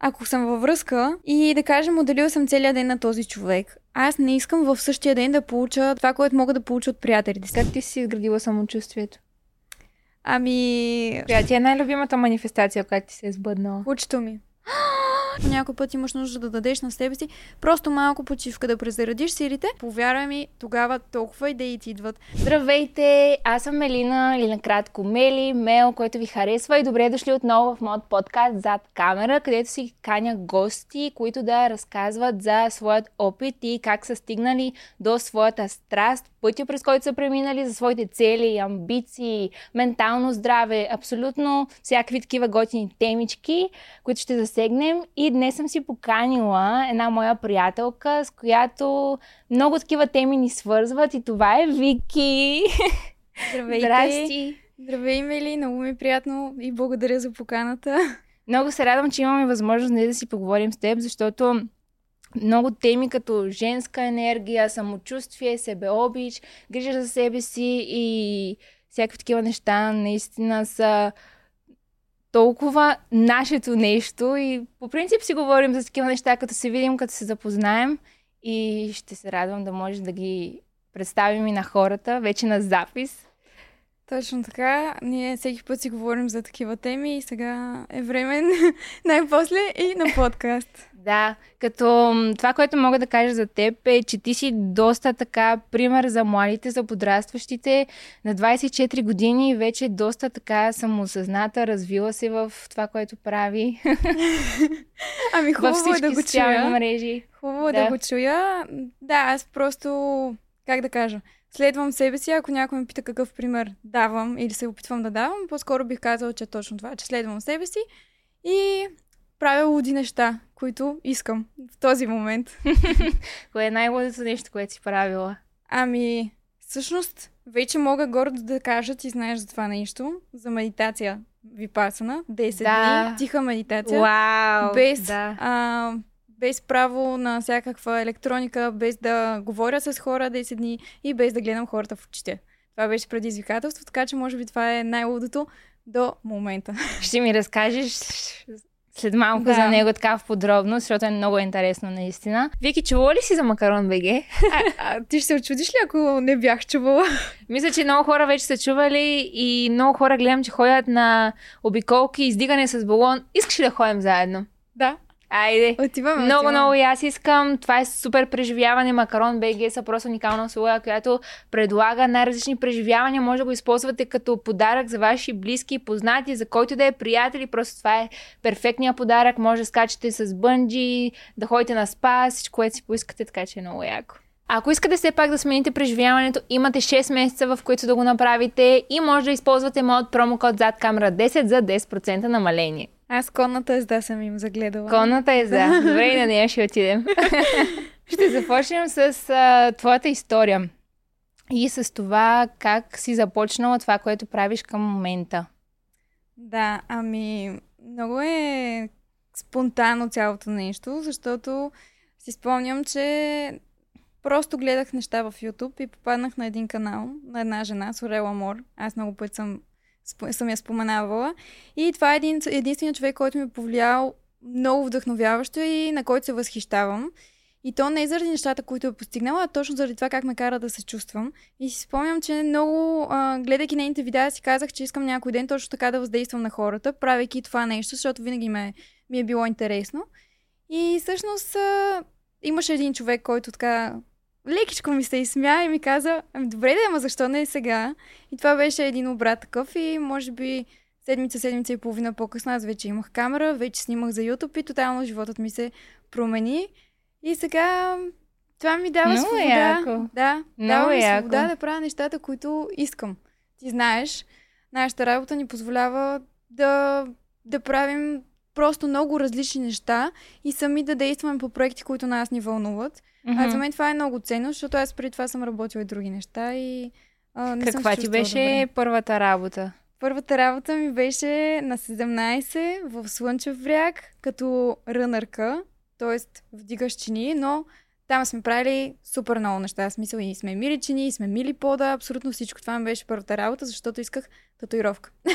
ако съм във връзка и да кажем, отделила съм целият ден на този човек, аз не искам в същия ден да получа това, което мога да получа от приятелите. Как ти си изградила самочувствието? Ами... Коя ти е най-любимата манифестация, която ти се е сбъднала? Учето ми. Някой път имаш нужда да дадеш на себе си просто малко почивка, да презарадиш силите. Повярвай ми, тогава толкова идеи ти идват. Здравейте, аз съм Мелина или накратко Мели, Мел, който ви харесва и добре дошли отново в моят подкаст Зад камера, където си каня гости, които да разказват за своят опит и как са стигнали до своята страст, пътя през който са преминали за своите цели, амбиции, ментално здраве, абсолютно всякакви такива готини темички, които ще засегнем и днес съм си поканила една моя приятелка, с която много такива теми ни свързват и това е Вики. Здравейте! Здрасти! Здравей, Мели! Много ми е приятно и благодаря за поканата. Много се радвам, че имаме възможност днес да си поговорим с теб, защото много теми като женска енергия, самочувствие, себеобич, грижа за себе си и всякакви такива неща наистина са толкова нашето нещо и по принцип си говорим за такива неща, като се видим, като се запознаем и ще се радвам да може да ги представим и на хората, вече на запис. Точно така. Ние всеки път си говорим за такива теми и сега е време най-после и на подкаст. Да, като това, което мога да кажа за теб е, че ти си доста така пример за младите, за подрастващите. На 24 години вече доста така самосъзната, развила се в това, което прави. Ами хубаво е да го чуя. мрежи. Хубаво е да. да го чуя. Да, аз просто, как да кажа, следвам себе си. Ако някой ме пита какъв пример давам или се опитвам да давам, по-скоро бих казала, че е точно това, че следвам себе си и правя луди неща, които искам в този момент. Кое е най-лудото нещо, което си правила? Ами, всъщност, вече мога гордо да кажа, ти знаеш за това нещо, за медитация випасана, 10 да. дни, тиха медитация. Вау! Без, да. а, без право на всякаква електроника, без да говоря с хора 10 дни и без да гледам хората в очите. Това беше предизвикателство, така че може би това е най-лудото до момента. Ще ми разкажеш след малко да. за него така в подробност, защото е много интересно наистина. Вики, чувала ли си за Макарон БГ? А, а, ти ще се очудиш ли, ако не бях чувала? Мисля, че много хора вече са чували и много хора гледам, че ходят на обиколки, издигане с балон. Искаш ли да ходим заедно? Да. Айде. Отиваме. Много, отиваме. много и аз искам. Това е супер преживяване. Макарон БГ са просто уникална услуга, която предлага най-различни преживявания. Може да го използвате като подарък за ваши близки, познати, за който да е приятели. Просто това е перфектният подарък. Може да скачате с бънджи, да ходите на спа, всичко, което си поискате, така че е много яко. Ако искате все пак да смените преживяването, имате 6 месеца, в които да го направите и може да използвате моят промокод зад камера 10 за 10% намаление. Аз конната езда съм им загледала. Конната езда. Добре, и на нея ще отидем. ще започнем с а, твоята история. И с това как си започнала това, което правиш към момента. Да, ами много е спонтанно цялото нещо, защото си спомням, че просто гледах неща в YouTube и попаднах на един канал на една жена, Сорела Мор. Аз много път съм съм я споменавала. И това е един, единственият човек, който ми е повлиял много вдъхновяващо и на който се възхищавам. И то не е заради нещата, които е постигнала, а точно заради това как ме кара да се чувствам. И си спомням, че много, а, гледайки нейните видеа, си казах, че искам някой ден точно така да въздействам на хората, правейки това нещо, защото винаги ме, ми е било интересно. И всъщност а, имаше един човек, който така лекичко ми се изсмя и ми каза, ами добре да, ама защо не е сега? И това беше един обрат такъв и може би седмица, седмица и половина по-късно аз вече имах камера, вече снимах за YouTube и тотално животът ми се промени. И сега това ми дава Много свобода. Яко. Да, Много дава ми яко. свобода да правя нещата, които искам. Ти знаеш, нашата работа ни позволява да, да правим просто много различни неща и сами да действаме по проекти, които нас ни вълнуват. Mm-hmm. А за мен това е много ценно, защото аз преди това съм работила и други неща и а, не Каква ти беше добре. първата работа? Първата работа ми беше на 17 в Слънчев бряг като рънърка, т.е. вдигаш чини, но там сме правили супер много неща. Смисъл и сме мили чини, и сме мили пода. Абсолютно всичко това ми беше първата работа, защото исках татуировка.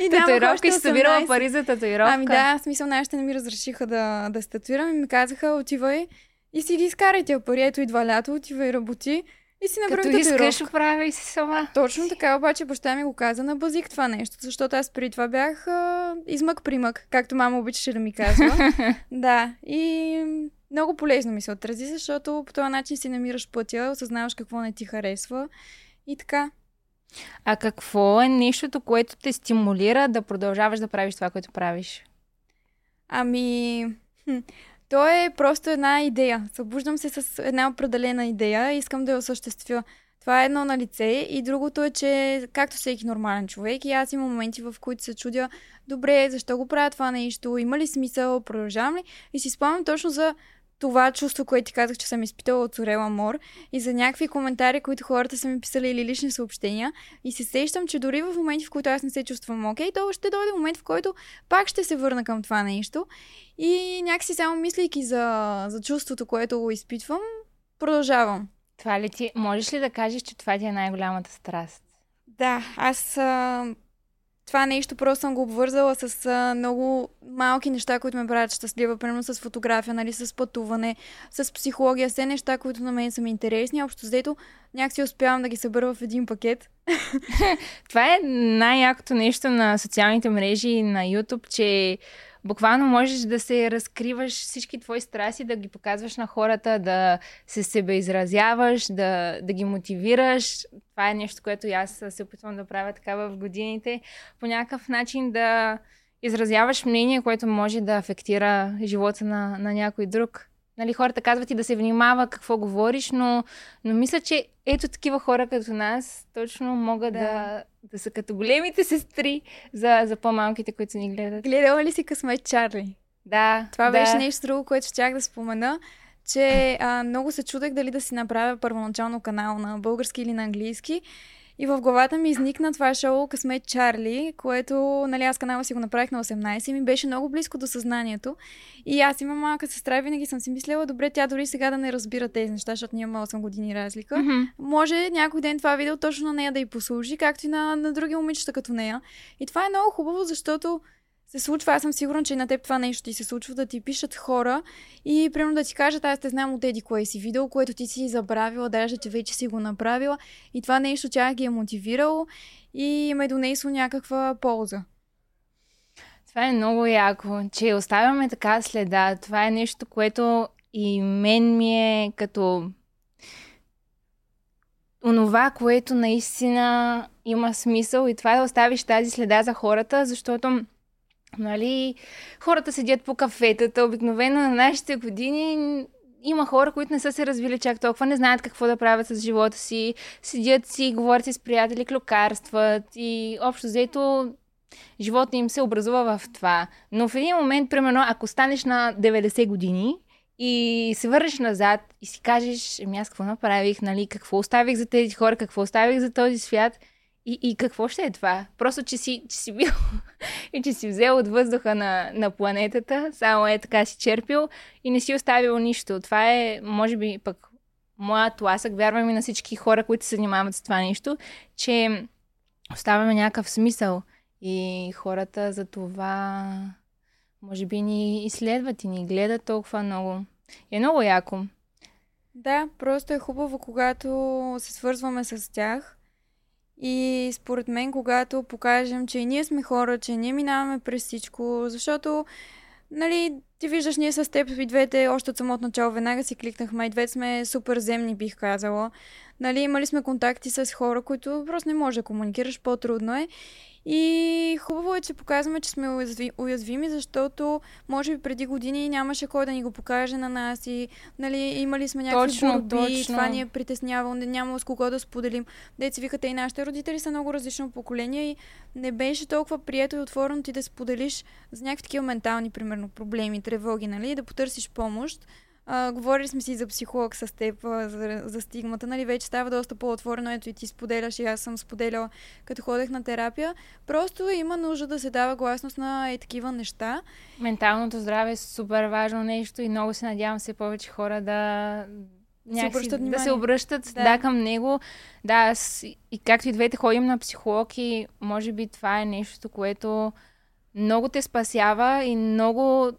и татуировка и събирала пари за татуировка. Ами да, смисъл нашите не ми разрешиха да, да статуирам и ми казаха, отивай и си ги изкарай тия пари. Ето идва лято, отивай работи. И си направи Като искаш, прави си сама. Точно така, обаче баща ми го каза на базик това нещо, защото аз преди това бях а, измък-примък, както мама обичаше да ми казва. да, и много полезно ми се отрази, защото по този начин си намираш пътя, осъзнаваш какво не ти харесва и така. А какво е нещото, което те стимулира да продължаваш да правиш това, което правиш? Ами, то е просто една идея. Събуждам се с една определена идея и искам да я осъществя. Това е едно на лице. И другото е, че както всеки нормален човек, и аз имам моменти, в които се чудя, добре, защо го правя това нещо, има ли смисъл, продължавам ли? И си спомням точно за това чувство, което ти казах, че съм изпитала от Орела Мор и за някакви коментари, които хората са ми писали или лични съобщения. И се сещам, че дори в моменти, в които аз не се чувствам окей, то ще дойде момент, в който пак ще се върна към това нещо. И някакси само мислейки за, за чувството, което го изпитвам, продължавам. Това ли ти, можеш ли да кажеш, че това ти е най-голямата страст? Да, аз а, това нещо просто съм го обвързала с а, много малки неща, които ме правят щастлива, примерно с фотография, нали, с пътуване, с психология, все неща, които на мен са ми интересни. Общо взето, някакси успявам да ги събера в един пакет. това е най-якото нещо на социалните мрежи и на YouTube, че буквално можеш да се разкриваш всички твои страсти, да ги показваш на хората, да се себе изразяваш, да, да ги мотивираш. Това е нещо, което аз се опитвам да правя така в годините. По някакъв начин да изразяваш мнение, което може да афектира живота на, на някой друг. Нали, хората казват и да се внимава какво говориш, но, но мисля, че ето такива хора като нас точно могат да, да, да са като големите сестри за, за по-малките, които ни гледат. Гледала ли си късмет Чарли? Да. Това да. беше нещо друго, което щях да спомена, че а, много се чудех дали да си направя първоначално канал на български или на английски. И в главата ми изникна това шоу Късмет Чарли, което, нали, аз канала си го направих на 18 и ми беше много близко до съзнанието. И аз имам малка сестра и винаги съм си мислила, добре, тя дори сега да не разбира тези неща, защото ние имаме 8 години разлика. Mm-hmm. Може някой ден това видео точно на нея да й послужи, както и на, на други момичета като нея. И това е много хубаво, защото се случва, аз съм сигурна, че на теб това нещо ти се случва, да ти пишат хора и примерно да ти кажат, аз те знам от еди кое си видео, което ти си забравила, даже че вече си го направила и това нещо тя ги е мотивирало и ме донесло някаква полза. Това е много яко, че оставяме така следа. Това е нещо, което и мен ми е като онова, което наистина има смисъл и това е да оставиш тази следа за хората, защото Нали, хората седят по кафетата. Обикновено на нашите години има хора, които не са се развили чак толкова, не знаят какво да правят с живота си, седят си, говорят си с приятели, клюкарстват и общо взето живота им се образува в това. Но в един момент, примерно, ако станеш на 90 години и се върнеш назад и си кажеш, ами аз какво направих, нали, какво оставих за тези хора, какво оставих за този свят – и, и какво ще е това? Просто, че си, че си бил и че си взел от въздуха на, на планетата, само е така си черпил и не си оставил нищо. Това е, може би, пък моят ласък, вярвам и на всички хора, които се занимават с това нещо, че оставяме някакъв смисъл и хората за това може би ни изследват и ни гледат толкова много. Е много яко. Да, просто е хубаво, когато се свързваме с тях и според мен, когато покажем, че и ние сме хора, че ние минаваме през всичко, защото, нали, ти виждаш, ние с теб и двете, още от самото начало, веднага си кликнахме и двете сме супер земни, бих казала. Нали, имали сме контакти с хора, които просто не може да комуникираш, по-трудно е. И хубаво е, че показваме, че сме уязвими, защото може би преди години нямаше кой да ни го покаже на нас и нали, имали сме някакви точно, борби, точно. това ни е притеснявало, не няма с кого да споделим. Деца викате и нашите родители са много различно поколение и не беше толкова прието и отворено ти да споделиш за някакви такива ментални, примерно, проблеми, тревоги, нали, да потърсиш помощ. А, говорили сме си за психолог с теб, а, за, за стигмата, нали, вече става доста по-отворено, ето и ти споделяш, и аз съм споделяла, като ходех на терапия. Просто има нужда да се дава гласност на е такива неща. Менталното здраве е супер важно нещо и много се надявам се повече хора да някакси, обръщат да се обръщат да. да, към него. Да, аз, и както и двете ходим на психолог и може би това е нещо, което много те спасява и много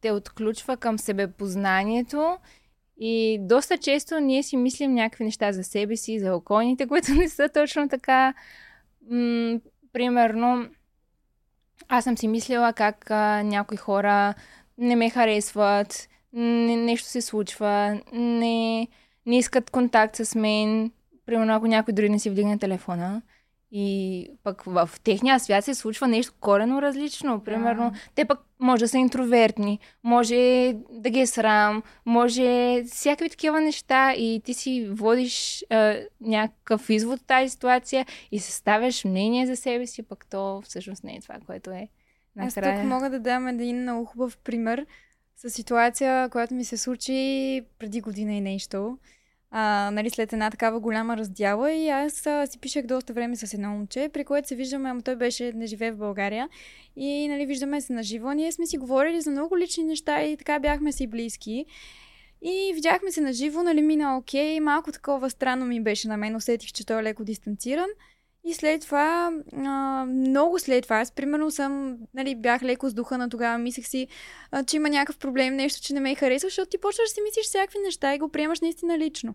те отключва към себепознанието и доста често ние си мислим някакви неща за себе си, за околните, които не са точно така. М- примерно, аз съм си мислила как а, някои хора не ме харесват, не, нещо се случва, не, не искат контакт с мен. Примерно, ако някой дори не си вдигне телефона. И пък в техния свят се случва нещо корено различно. Примерно, yeah. те пък може да са интровертни, може да ги е срам, може всякакви такива неща и ти си водиш а, някакъв извод от тази ситуация и съставяш мнение за себе си, пък то всъщност не е това, което е. Накрая. Аз тук мога да дам един много хубав пример с ситуация, която ми се случи преди година и нещо а, нали, след една такава голяма раздяла и аз а, си пишех доста време с едно момче, при което се виждаме, ама той беше, не живее в България и нали, виждаме се на живо. Ние сме си говорили за много лични неща и така бяхме си близки. И видяхме се на живо, нали, мина окей, малко такова странно ми беше на мен, усетих, че той е леко дистанциран. И след това, а, много след това, аз примерно съм, нали, бях леко с духа на тогава, мислех си, а, че има някакъв проблем, нещо, че не ме харесва, защото ти почваш да си мислиш всякакви неща и го приемаш наистина лично.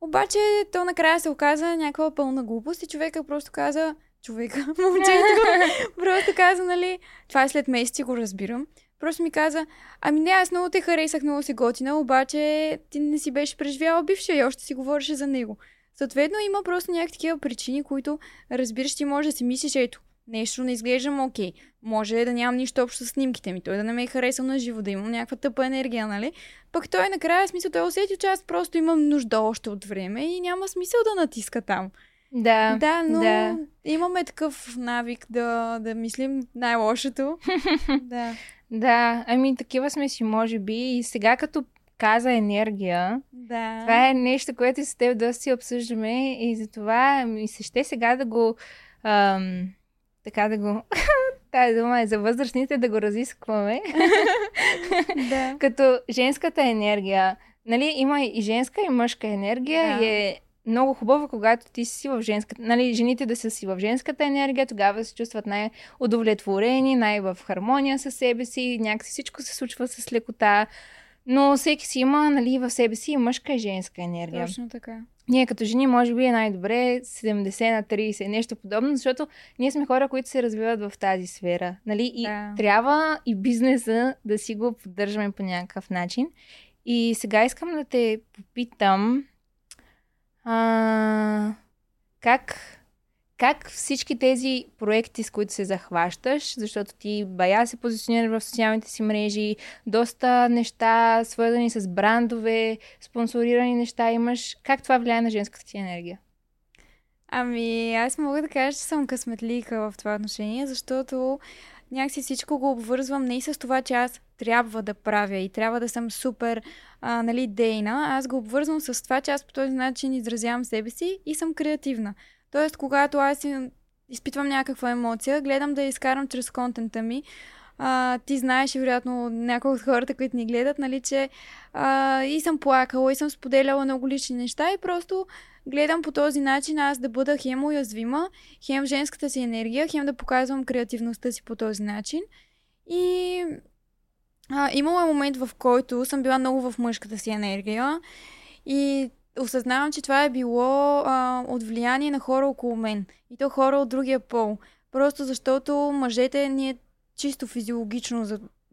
Обаче то накрая се оказа някаква пълна глупост и човека просто каза, човека, момчето, просто каза, нали, това е след месеци, го разбирам. Просто ми каза, ами не, аз много те харесах, много си готина, обаче ти не си беше преживяла бившия и още си говореше за него. Съответно, има просто някакви такива причини, които, разбираш, ти може да си мислиш, ето, нещо не изглеждам окей. Може да нямам нищо общо с снимките ми, той да не ме е харесал на живо, да имам някаква тъпа енергия, нали? Пък той накрая, смисъл, той усети, че аз просто имам нужда още от време и няма смисъл да натиска там. Да. Да, но да. имаме такъв навик да, да мислим най-лошото. да. Да, ами такива сме си, може би. И сега като каза енергия. Да. Това е нещо, което с теб доста си обсъждаме и затова ми се ще сега да го ам, така да го тази дума е за възрастните да го разискваме. да. Като женската енергия. Нали, има и женска и мъжка енергия да. и е много хубаво, когато ти си в женската, нали, жените да са си в женската енергия, тогава се чувстват най-удовлетворени, най-в хармония с себе си, някакси всичко се случва с лекота. Но всеки си има нали, в себе си и мъжка и женска енергия. Точно така. Ние като жени може би е най-добре 70 на 30, нещо подобно, защото ние сме хора, които се развиват в тази сфера. Нали? И да. трябва и бизнеса да си го поддържаме по някакъв начин. И сега искам да те попитам а, как как всички тези проекти, с които се захващаш, защото ти бая се позиционира в социалните си мрежи, доста неща, свързани с брандове, спонсорирани неща имаш, как това влияе на женската ти енергия? Ами, аз мога да кажа, че съм късметлика в това отношение, защото някакси всичко го обвързвам не и с това, че аз трябва да правя и трябва да съм супер а, нали, дейна. Аз го обвързвам с това, че аз по този начин изразявам себе си и съм креативна. Тоест, когато аз изпитвам някаква емоция, гледам да я изкарам чрез контента ми. А, ти знаеш, вероятно някои от хората, които ни гледат, нали, че а, и съм плакала, и съм споделяла много лични неща и просто гледам по този начин аз да бъда хем уязвима, хем женската си енергия, хем да показвам креативността си по този начин. И а, имало е момент, в който съм била много в мъжката си енергия и осъзнавам, че това е било а, от влияние на хора около мен. И то хора от другия пол. Просто защото мъжете ние чисто физиологично,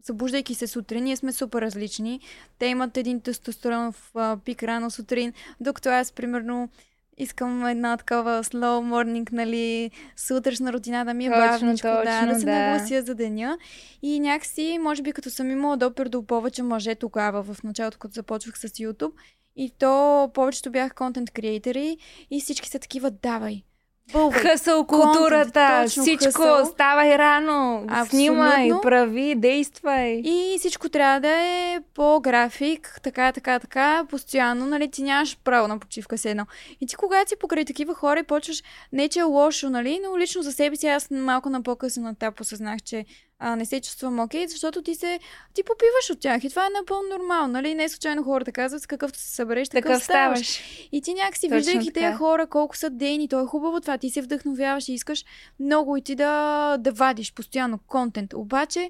събуждайки се сутрин, ние сме супер различни. Те имат един тестостеронов а, пик рано сутрин, докато аз, примерно, искам една такава slow morning, нали, сутрешна рутина да ми е точно, бавничко, точно, да, да се да. наглася за деня. И някакси, може би като съм имала допир до повече мъже тогава, в началото, като започвах с YouTube, и то повечето бяха контент креатори и всички са такива, давай, бълвай. Хъсъл културата, точно, всичко, хъсъл. ставай рано, снимай, Абсолютно. прави, действай. И всичко трябва да е по график, така, така, така, постоянно, нали, ти нямаш право на почивка с едно. И ти когато си покрай такива хора и почваш, не че е лошо, нали, но лично за себе си аз малко на по-късен етап осъзнах, че а, не се чувствам окей, защото ти се, ти попиваш от тях и това е напълно нормално, нали, не случайно хората казват, с какъвто се събереш, такъв, Такъв ставаш. ставаш. И ти някакси, Точно виждайки тези хора, колко са дейни, то е хубаво това, ти се вдъхновяваш и искаш много и ти да, да вадиш постоянно контент. Обаче,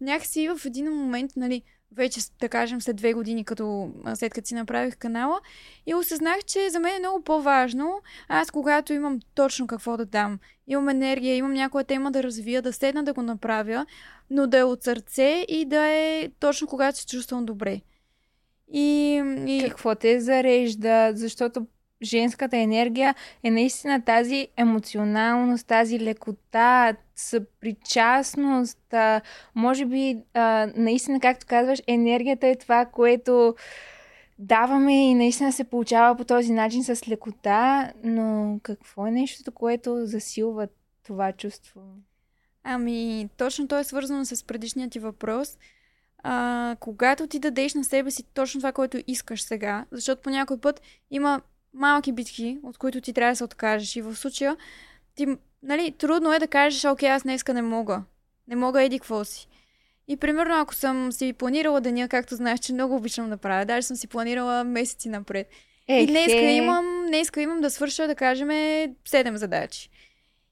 някакси в един момент, нали, вече, да кажем, след две години, като след като си направих канала, и осъзнах, че за мен е много по-важно, аз когато имам точно какво да дам, имам енергия, имам някоя тема да развия, да седна да го направя, но да е от сърце и да е точно когато се чувствам добре. И, и... Какво те зарежда, защото женската енергия е наистина тази емоционалност, тази лекота, съпричастност. А, може би, а, наистина, както казваш, енергията е това, което даваме и наистина се получава по този начин с лекота, но какво е нещото, което засилва това чувство? Ами, точно то е свързано с предишния ти въпрос. А, когато ти дадеш на себе си точно това, което искаш сега, защото по някой път има малки битки, от които ти трябва да се откажеш. И в случая, ти, нали, трудно е да кажеш, окей, аз днеска не мога. Не мога еди какво си. И примерно, ако съм си планирала деня, както знаеш, че много обичам да правя, даже съм си планирала месеци напред. И днеска имам, днеска имам да свърша, да кажем, 7 задачи.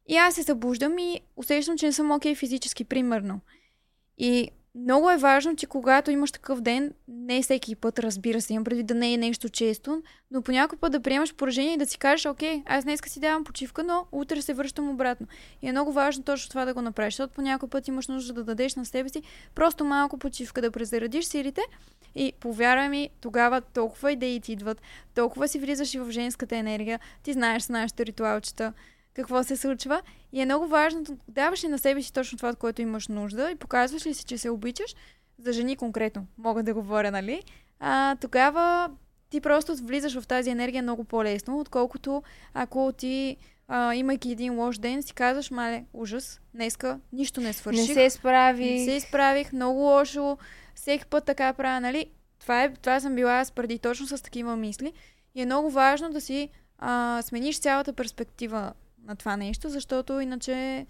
И аз се събуждам и усещам, че не съм окей физически, примерно. И много е важно, че когато имаш такъв ден, не всеки път, разбира се, имам предвид да не е нещо често, но по път да приемаш поражение и да си кажеш, окей, аз днеска си давам почивка, но утре се връщам обратно. И е много важно точно това да го направиш, защото по някой път имаш нужда да дадеш на себе си просто малко почивка, да презаредиш силите и повярвай ми, тогава толкова идеи ти идват, толкова си влизаш и в женската енергия, ти знаеш с нашите ритуалчета, какво се случва. И е много важно, да даваш ли на себе си точно това, от което имаш нужда и показваш ли си, че се обичаш, за жени конкретно, мога да говоря, нали? А, тогава ти просто влизаш в тази енергия много по-лесно, отколкото ако ти, а, имайки един лош ден, си казваш, мале, ужас, днеска нищо не свърших. Не се справи. Не се изправих, много лошо, всеки път така правя, нали? Това, е, това съм била аз преди точно с такива мисли. И е много важно да си а, смениш цялата перспектива на това нещо, защото иначе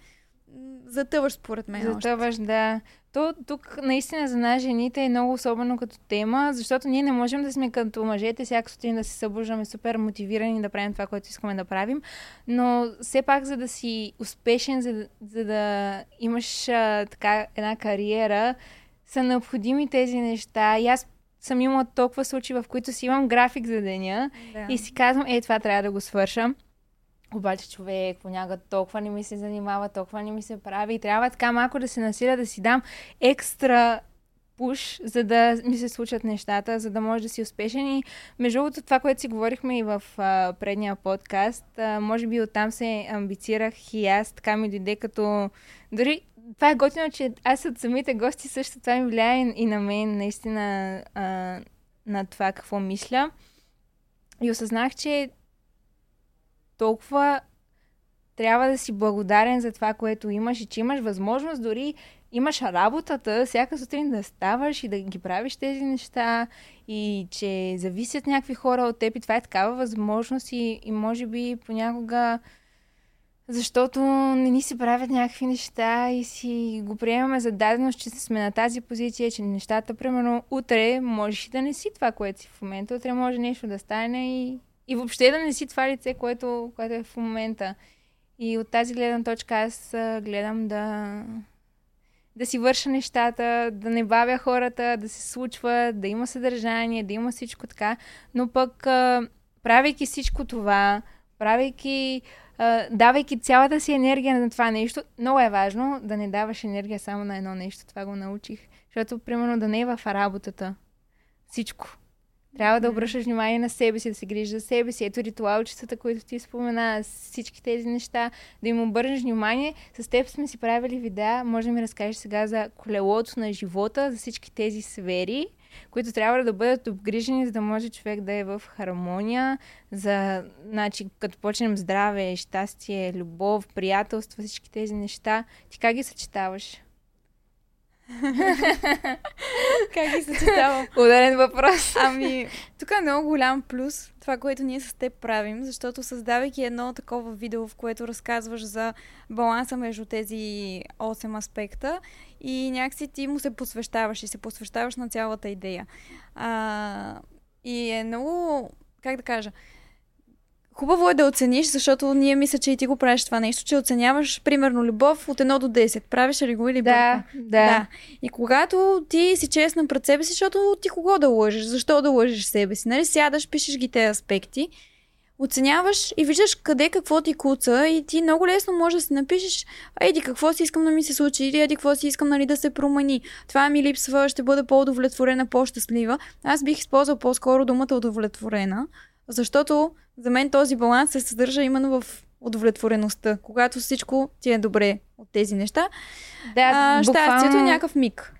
затъваш според мен. още. Затъваш, да. То тук наистина за нас жените е много особено като тема, защото ние не можем да сме като мъжете, всяка сутрин да се събуждаме супер мотивирани да правим това, което искаме да правим, но все пак за да си успешен, за, да- за да имаш а, така една кариера, са необходими тези неща. И аз съм имала толкова случаи, в които си имам график за деня Да. и си казвам, е, това трябва да го свърша. Обаче човек понякога толкова не ми се занимава, толкова не ми се прави и трябва така малко да се насиля, да си дам екстра пуш, за да ми се случат нещата, за да може да си успешен. И между другото, това, което си говорихме и в а, предния подкаст, а, може би оттам се амбицирах и аз, така ми дойде като... Дори това е готино, че аз от самите гости също това ми влияе и на мен, наистина, а, на това какво мисля. И осъзнах, че толкова трябва да си благодарен за това, което имаш и че имаш възможност дори имаш работата всяка сутрин да ставаш и да ги правиш тези неща и че зависят някакви хора от теб и това е такава възможност и, и може би понякога защото не ни се правят някакви неща и си го приемаме за даденост, че сме на тази позиция, че нещата, примерно, утре можеш да не си това, което си в момента. Утре може нещо да стане и, и въобще да не си това лице, което, което е в момента. И от тази гледна точка аз гледам да, да си върша нещата, да не бавя хората, да се случва, да има съдържание, да има всичко така. Но пък, правейки всичко това, правейки, давайки цялата си енергия на това нещо, много е важно да не даваш енергия само на едно нещо. Това го научих. Защото, примерно, да не е в работата. Всичко. Трябва да обръщаш внимание на себе си, да се грижиш за себе си. Ето ритуалчетата, които ти спомена, всички тези неща, да им обърнеш внимание. С теб сме си правили видеа, може да ми разкажеш сега за колелото на живота, за всички тези сфери. които трябва да бъдат обгрижени, за да може човек да е в хармония, за, значи, като почнем здраве, щастие, любов, приятелство, всички тези неща, ти как ги съчетаваш? как ги съчетавам? Ударен въпрос. Ами, тук е много голям плюс това, което ние с теб правим, защото създавайки едно такова видео, в което разказваш за баланса между тези 8 аспекта и някакси ти му се посвещаваш и се посвещаваш на цялата идея. А, и е много, как да кажа, Хубаво е да оцениш, защото ние мисля, че и ти го правиш това нещо, че оценяваш, примерно, любов от 1 до 10. Правиш ли го или да, да, да. И когато ти си честна пред себе си, защото ти кого да лъжеш, защо да лъжеш себе си, нали? Сядаш, пишеш ги тези аспекти, оценяваш и виждаш къде какво ти куца и ти много лесно можеш да си напишеш еди какво си искам да ми се случи или еди какво си искам нали, да се промени. Това ми липсва, ще бъда по-удовлетворена, по-щастлива. Аз бих използвал по-скоро думата удовлетворена, защото за мен този баланс се съдържа именно в удовлетвореността, когато всичко ти е добре от тези неща. Да, а, буквално... щастието е някакъв миг.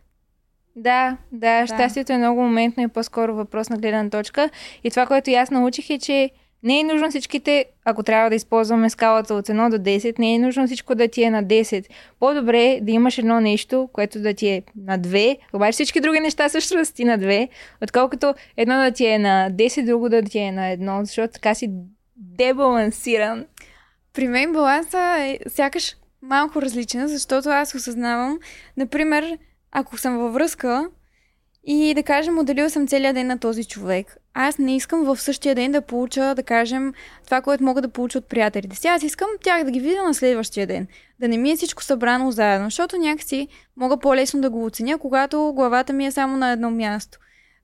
Да, да, да, щастието е много моментно и по-скоро въпрос на гледна точка. И това, което и аз научих е, че не е нужно всичките, ако трябва да използваме скалата от 1 до 10, не е нужно всичко да ти е на 10. По-добре е да имаш едно нещо, което да ти е на 2, обаче всички други неща също да си на 2, отколкото едно да ти е на 10, друго да ти е на 1, защото така си дебалансиран. При мен баланса е сякаш малко различен, защото аз осъзнавам, например, ако съм във връзка и да кажем, отделил съм целият ден на този човек, аз не искам в същия ден да получа, да кажем, това, което мога да получа от приятелите си. Аз искам тях да ги видя на следващия ден. Да не ми е всичко събрано заедно, защото някакси мога по-лесно да го оценя, когато главата ми е само на едно място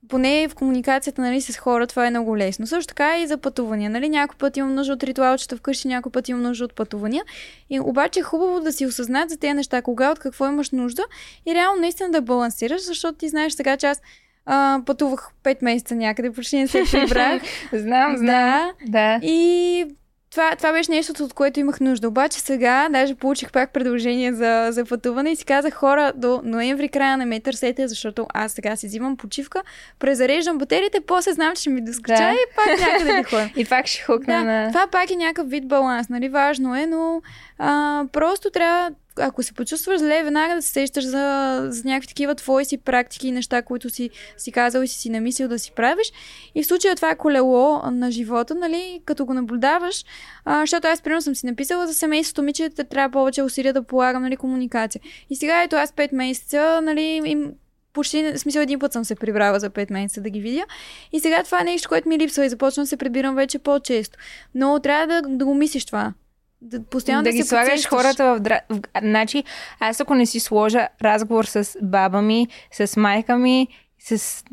поне в комуникацията нали, с хора това е много лесно. Също така и за пътувания. Нали? Някой път имам нужда от ритуалчета вкъщи, някой път имам нужда от пътувания. И обаче е хубаво да си осъзнат за тези неща, кога, от какво имаш нужда и реално наистина да балансираш, защото ти знаеш сега, че аз а, пътувах 5 месеца някъде, почти не се прибрах. знам, знам. Да. да. И това, това беше нещо, от което имах нужда. Обаче сега, даже получих пак предложение за, за пътуване и си казах хора до ноември края не ме търсете, защото аз сега си взимам почивка, презареждам батериите, после знам, че ще ми доскача да. и пак някъде да ходя. и пак ще хукна да, на... Това пак е някакъв вид баланс, нали? Важно е, но а, просто трябва ако се почувстваш зле, веднага да се сещаш за, за някакви такива твои си практики и неща, които си, си казал и си си намислил да си правиш. И в случая това е колело на живота, нали, като го наблюдаваш, а, защото аз примерно съм си написала за семейството ми, че трябва повече усилия да полагам, нали, комуникация. И сега ето аз 5 месеца, нали, им почти, в смисъл един път съм се прибрала за 5 месеца да ги видя. И сега това е нещо, което ми липсва и започвам да се прибирам вече по-често. Но трябва да, да го мислиш това. Да, постоянно да, да ги слагаш подсещаш. хората в, дра... в... Значи, аз ако не си сложа разговор с баба ми, с майка ми, с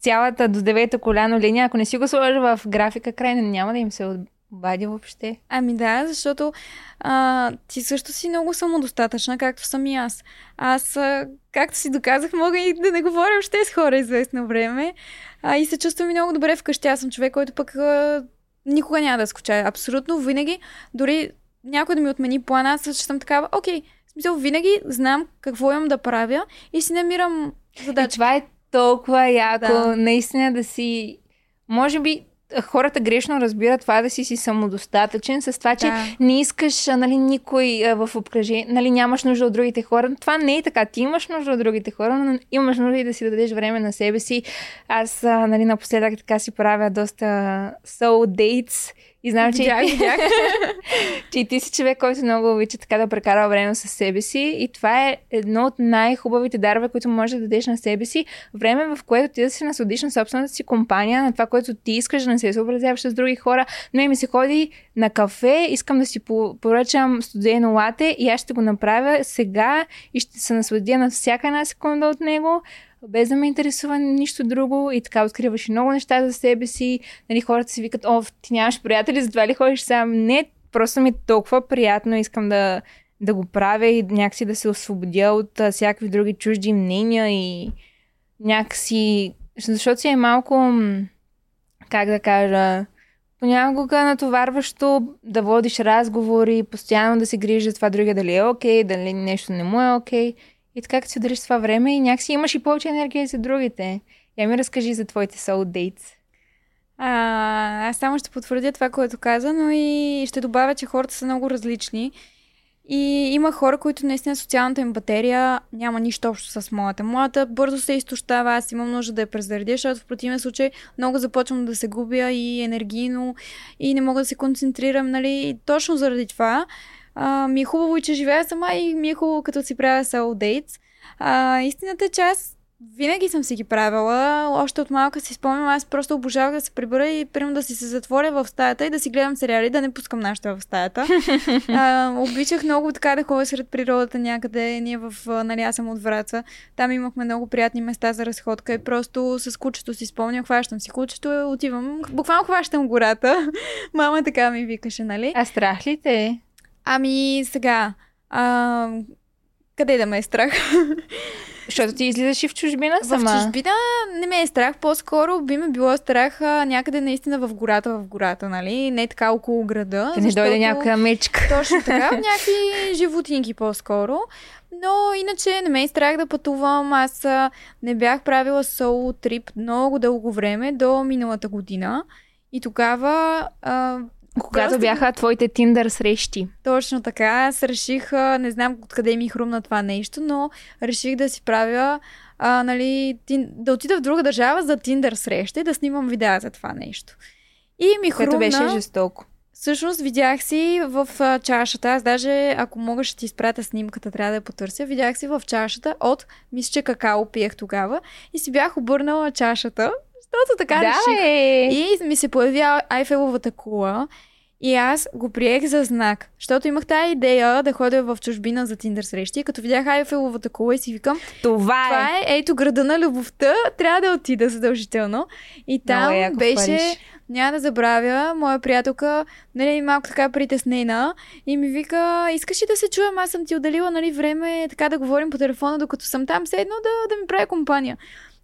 цялата до девета коляно линия, ако не си го сложа в графика, край няма да им се обади въобще. Ами да, защото а, ти също си много самодостатъчна, както съм и аз. Аз, а, както си доказах, мога и да не говоря още с хора известно време. А, и се чувствам и много добре вкъщи. Аз съм човек, който пък а, никога няма да скучая. Абсолютно винаги, дори някой да ми отмени плана, аз ще съм такава, окей, в смисъл, винаги знам какво имам да правя и си намирам задача. Това е толкова яко, да. наистина да си... Може би хората грешно разбират това да си си самодостатъчен с това, че да. не искаш нали, никой а, в обкръжение, нали, нямаш нужда от другите хора. Това не е така. Ти имаш нужда от другите хора, но имаш нужда и да си дадеш време на себе си. Аз а, нали, напоследък така си правя доста soul dates и знам, че, видях, видях. че и ти си човек, който много обича така да прекарва време с себе си. И това е едно от най-хубавите дарове, които можеш да дадеш на себе си. Време, в което ти да се насладиш на собствената си компания, на това, което ти искаш, да не се съобразяваш с други хора. Но ми се ходи на кафе, искам да си поръчам студено лате и аз ще го направя сега и ще се насладя на всяка една секунда от него без да ме интересува нищо друго и така откриваш много неща за себе си. Нали, хората си викат, о, ти нямаш приятели, затова ли ходиш сам? Не, просто ми е толкова приятно, искам да, да го правя и някакси да се освободя от а, всякакви други чужди мнения и някакси, защото си е малко, как да кажа, понякога натоварващо да водиш разговори, постоянно да се грижиш за това другия дали е окей, okay, дали нещо не му е окей. Okay. И така, като си дариш това време и някакси имаш и повече енергия за другите. Я ми разкажи за твоите soul dates. А, аз само ще потвърдя това, което каза, но и ще добавя, че хората са много различни. И има хора, които наистина социалната им батерия няма нищо общо с моята. Моята бързо се изтощава, аз имам нужда да я презаредя, защото в противен случай много започвам да се губя и енергийно и не мога да се концентрирам, нали? И точно заради това а, ми е хубаво че живея сама и ми е хубаво като си правя solo dates. А, истината е, че аз винаги съм си ги правила. Още от малка си спомням, аз просто обожавах да се прибера и примерно да си се затворя в стаята и да си гледам сериали, да не пускам нашата в стаята. а, обичах много така да ходя сред природата някъде. Ние в, нали, аз съм от Враца. Там имахме много приятни места за разходка и просто с кучето си спомням, хващам си кучето и отивам. Буквално хващам гората. Мама така ми викаше, нали? А страх ли те? Ами сега, а, къде да ме е страх? Защото ти излизаш и в чужбина сама. В чужбина не ме е страх, по-скоро би ме било страх а, някъде наистина в гората, в гората, нали? Не така около града. Да не дойде някаква мечка. Точно така, някакви животинки по-скоро. Но иначе не ме е страх да пътувам. Аз не бях правила соло трип много дълго време, до миналата година. И тогава а, когато Просто... бяха твоите Тиндър срещи. Точно така. Аз реших, не знам откъде ми хрумна това нещо, но реших да си правя, а, нали, тин... да отида в друга държава за Тиндър среща и да снимам видеа за това нещо. И ми хрумна... Което беше жестоко. Всъщност видях си в а, чашата, аз даже ако мога ще ти изпратя снимката, трябва да я потърся, видях си в чашата от, мисля, че какао пиех тогава и си бях обърнала чашата защото така да, реших. Е. И ми се появи Айфеловата кула. И аз го приех за знак, защото имах тази идея да ходя в чужбина за Тиндър срещи. Като видях Айфеловата кула и си викам, това, това е. е, ето града на любовта, трябва да отида задължително. И там Много беше, няма да забравя, моя приятелка, нали, малко така притеснена и ми вика, искаш ли да се чуем, аз съм ти отделила, нали, време така да говорим по телефона, докато съм там, седно да, да ми прави компания.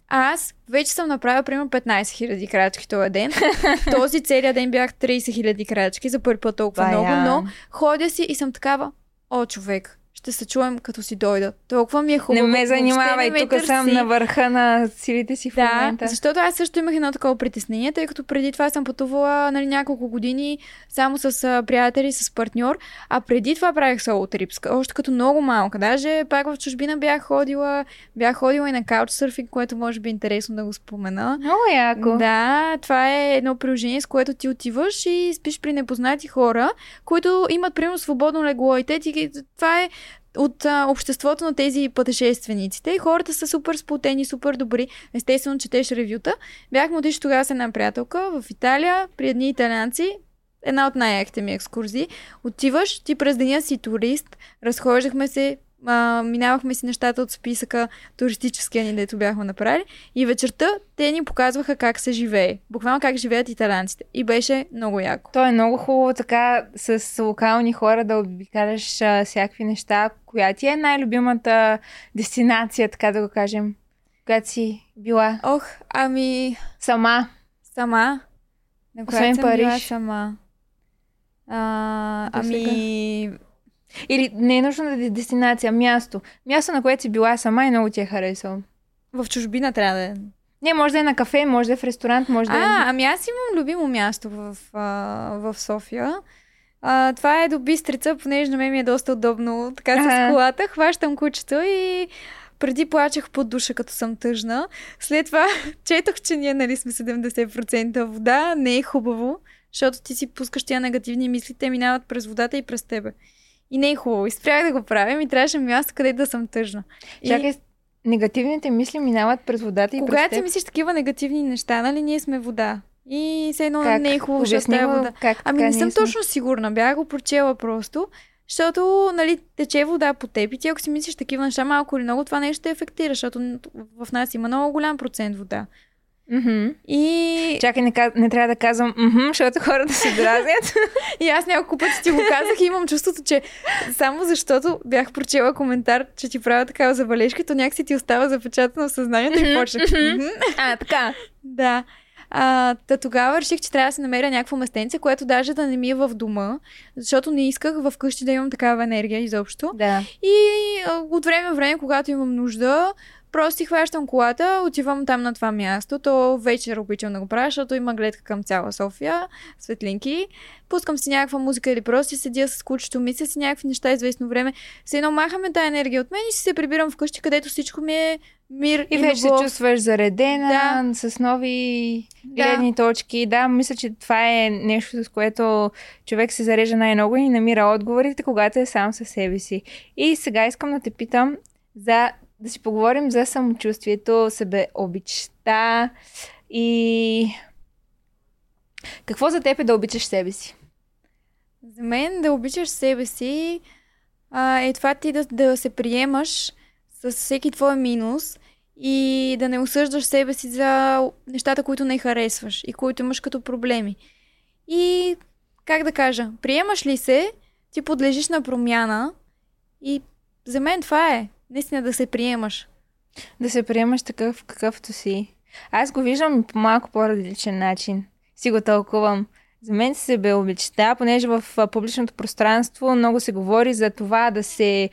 Аз вече съм направила примерно 15 000 крачки този ден. Този целият ден бях 30 000 крачки, за първи път толкова Бая. много, но ходя си и съм такава, о, човек, ще се чуем като си дойда. Толкова ми е хубаво. Не ме занимавай, тук търси. съм на върха на силите си в да, момента. защото аз също имах едно такова притеснение, тъй като преди това съм пътувала нали, няколко години само с приятели, с партньор, а преди това правих соло трипска, още като много малка. Даже пак в чужбина бях ходила, бях ходила и на каучсърфинг, което може би е интересно да го спомена. Много яко. Да, това е едно приложение, с което ти отиваш и спиш при непознати хора, които имат примерно свободно легло и те ти, това е от а, обществото на тези пътешествениците и хората са супер сплотени, супер добри. Естествено, четеш ревюта. Бяхме отишли тогава с една приятелка в Италия при едни италианци. Една от най-яките ми екскурзии. Отиваш, ти през деня си турист, разхождахме се, а, минавахме си нещата от списъка туристическия ни, дето бяхме направили. И вечерта те ни показваха как се живее. Буквално как живеят италянците. И беше много яко. То е много хубаво така с локални хора да обикаляш а, всякакви неща. Коя ти е най-любимата дестинация, така да го кажем? Която си била? Ох, ами... Сама. Сама. На която съм Париж. била сама. А, ами... Или не е нужно да е дестинация, място. Място, на което си била сама и много ти е харесало. В чужбина трябва да е. Не, може да е на кафе, може да е в ресторант, може да е... А, ами аз имам любимо място в, а, в София. А, това е до Бистрица, понеже на мен ми е доста удобно така с колата. Хващам кучето и преди плачех под душа, като съм тъжна. След това четох, че ние нали сме 70% вода. Не е хубаво, защото ти си пускаш тия негативни мисли, те минават през водата и през тебе. И не е хубаво. И спрях да го правим и трябваше място, къде да съм тъжна. Чакай, и... негативните мисли минават през водата и Когато през теб? си мислиш такива негативни неща, нали, ние сме вода. И все едно как? не е хубаво, защото е вода. Как, ами не съм сме... точно сигурна. Бях го прочела просто. Защото, нали, тече вода по теб и ти ако си мислиш такива неща, малко или много, това нещо те ефектира, защото в нас има много голям процент вода. Mm-hmm. И... Чакай, не, не трябва да казвам mm-hmm, защото хората се дразнят. и аз няколко пъти ти го казах и имам чувството, че само защото бях прочела коментар, че ти правя такава забележка, то някакси ти остава запечатано в съзнанието mm-hmm. и почнах. Mm-hmm. а, така. Да. А, та тогава реших, че трябва да се намеря някакво местенце, което даже да не ми е в дома, защото не исках вкъщи да имам такава енергия изобщо. Да. И а, от време в време, когато имам нужда, Просто си хващам колата, отивам там на това място. То вечер обичам да го правя, защото има гледка към цяла София, светлинки. Пускам си някаква музика или просто си седя с кучето, мисля си някакви неща известно време. Се едно махаме тази енергия от мен и си се прибирам вкъщи, където всичко ми е мир и, И вече се чувстваш заредена, с нови Да. гледни точки. Да, мисля, че това е нещо, с което човек се зарежда най-много и намира отговорите, когато е сам със себе си. И сега искам да те питам за да си поговорим за самочувствието, себеобичта и какво за теб е да обичаш себе си? За мен да обичаш себе си а, е това ти да, да се приемаш с всеки твой минус и да не осъждаш себе си за нещата, които не харесваш и които имаш като проблеми. И, как да кажа, приемаш ли се, ти подлежиш на промяна и за мен това е. Наистина да се приемаш. Да се приемаш такъв какъвто си. Аз го виждам по малко по-различен начин. Си го тълкувам. За мен се бе обичта, понеже в публичното пространство много се говори за това да се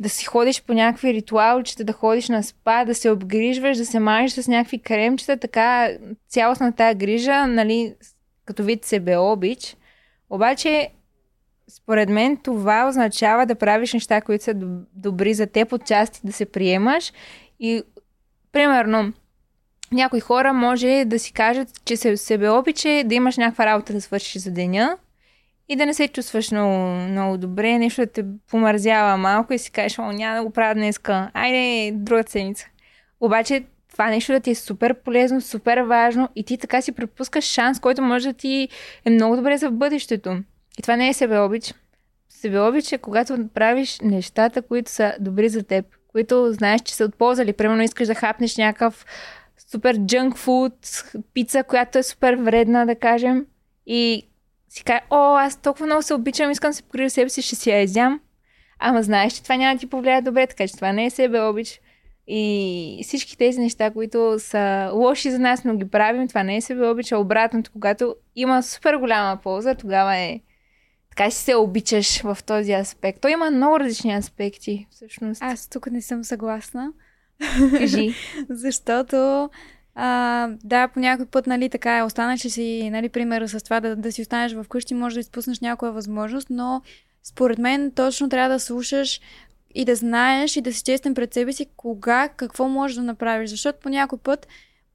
да си ходиш по някакви ритуалчета, да ходиш на спа, да се обгрижваш, да се мажеш с някакви кремчета, така цялостна тая грижа, нали, като вид себе обич. Обаче, според мен това означава да правиш неща, които са доб- добри за теб, отчасти да се приемаш и, примерно, някои хора може да си кажат, че се себе обича да имаш някаква работа да свършиш за деня и да не се чувстваш много, много добре, нещо да те помързява малко и си кажеш, о, няма да го правя днеска, айде, друга седмица. Обаче това нещо да ти е супер полезно, супер важно и ти така си пропускаш шанс, който може да ти е много добре за бъдещето. И това не е себеобич. Себеобич е когато правиш нещата, които са добри за теб, които знаеш, че са от полза. Примерно, искаш да хапнеш някакъв супер джънк фуд, пица, която е супер вредна, да кажем. И си кажа, о, аз толкова много се обичам, искам да се погрижа себе си, ще си я изям. Ама знаеш, че това няма да ти повлияе добре, така че това не е себе обич. И всички тези неща, които са лоши за нас, но ги правим, това не е себе обич, а обратното, когато има супер голяма полза, тогава е така си се обичаш в този аспект. Той има много различни аспекти, всъщност. Аз тук не съм съгласна. Кажи. Защото а, да, по някой път, нали, така е, останеш си, нали, примера с това да, да си останеш в къщи, може да изпуснеш някоя възможност, но според мен точно трябва да слушаш и да знаеш и да си честен пред себе си кога, какво можеш да направиш, защото по някой път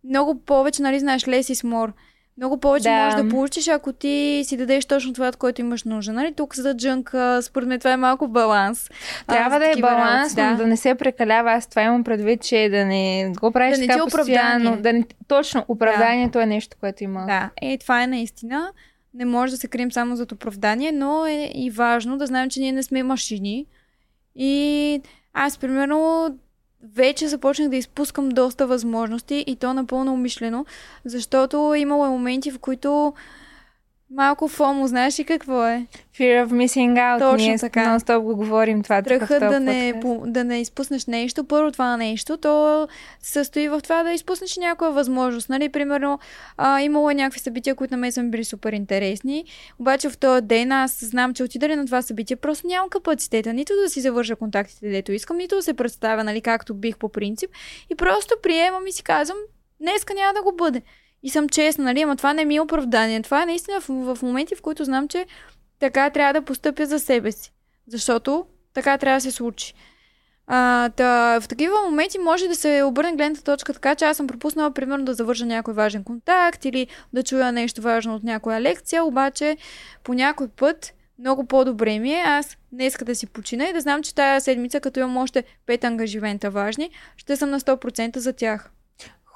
много повече, нали, знаеш, less is more. Много повече Да. можеш да получиш, ако ти си дадеш точно това, от което имаш нужда. Нали? Тук за джънка, според мен това е малко баланс. А, Трябва за да е баланс, работи, но да не се прекалява. Аз това имам предвид, че да не го правиш Да не така постоянно. Да не... Точно, оправданието е нещо, което има. Да, е, това е наистина. Не може да се крием само зад оправдание, но е и важно да знаем, че ние не сме машини. И аз, примерно, вече започнах да изпускам доста възможности и то напълно умишлено, защото имало моменти, в които малко фомо, знаеш ли какво е? Fear of missing out. Точно Ние така. нон-стоп го говорим това. Страхът да не, по- да не изпуснеш нещо. Първо това нещо, то се състои в това да изпуснеш някоя възможност. Нали, примерно, а, имало е някакви събития, които на мен са ми били супер интересни. Обаче в този ден аз знам, че отида ли на това събитие, просто нямам капацитета нито да си завърша контактите, дето искам, нито да се представя, нали, както бих по принцип. И просто приемам и си казвам, днеска няма да го бъде. И съм честна, нали, ама това не ми е оправдание. Това е наистина в, в моменти, в които знам, че така трябва да постъпя за себе си. Защото така трябва да се случи. А, та, в такива моменти може да се обърне гледната точка така, че аз съм пропуснала, примерно, да завържа някой важен контакт или да чуя нещо важно от някоя лекция, обаче по някой път много по-добре ми е аз днеска да си почина и да знам, че тая седмица, като имам още пет ангажимента важни, ще съм на 100% за тях.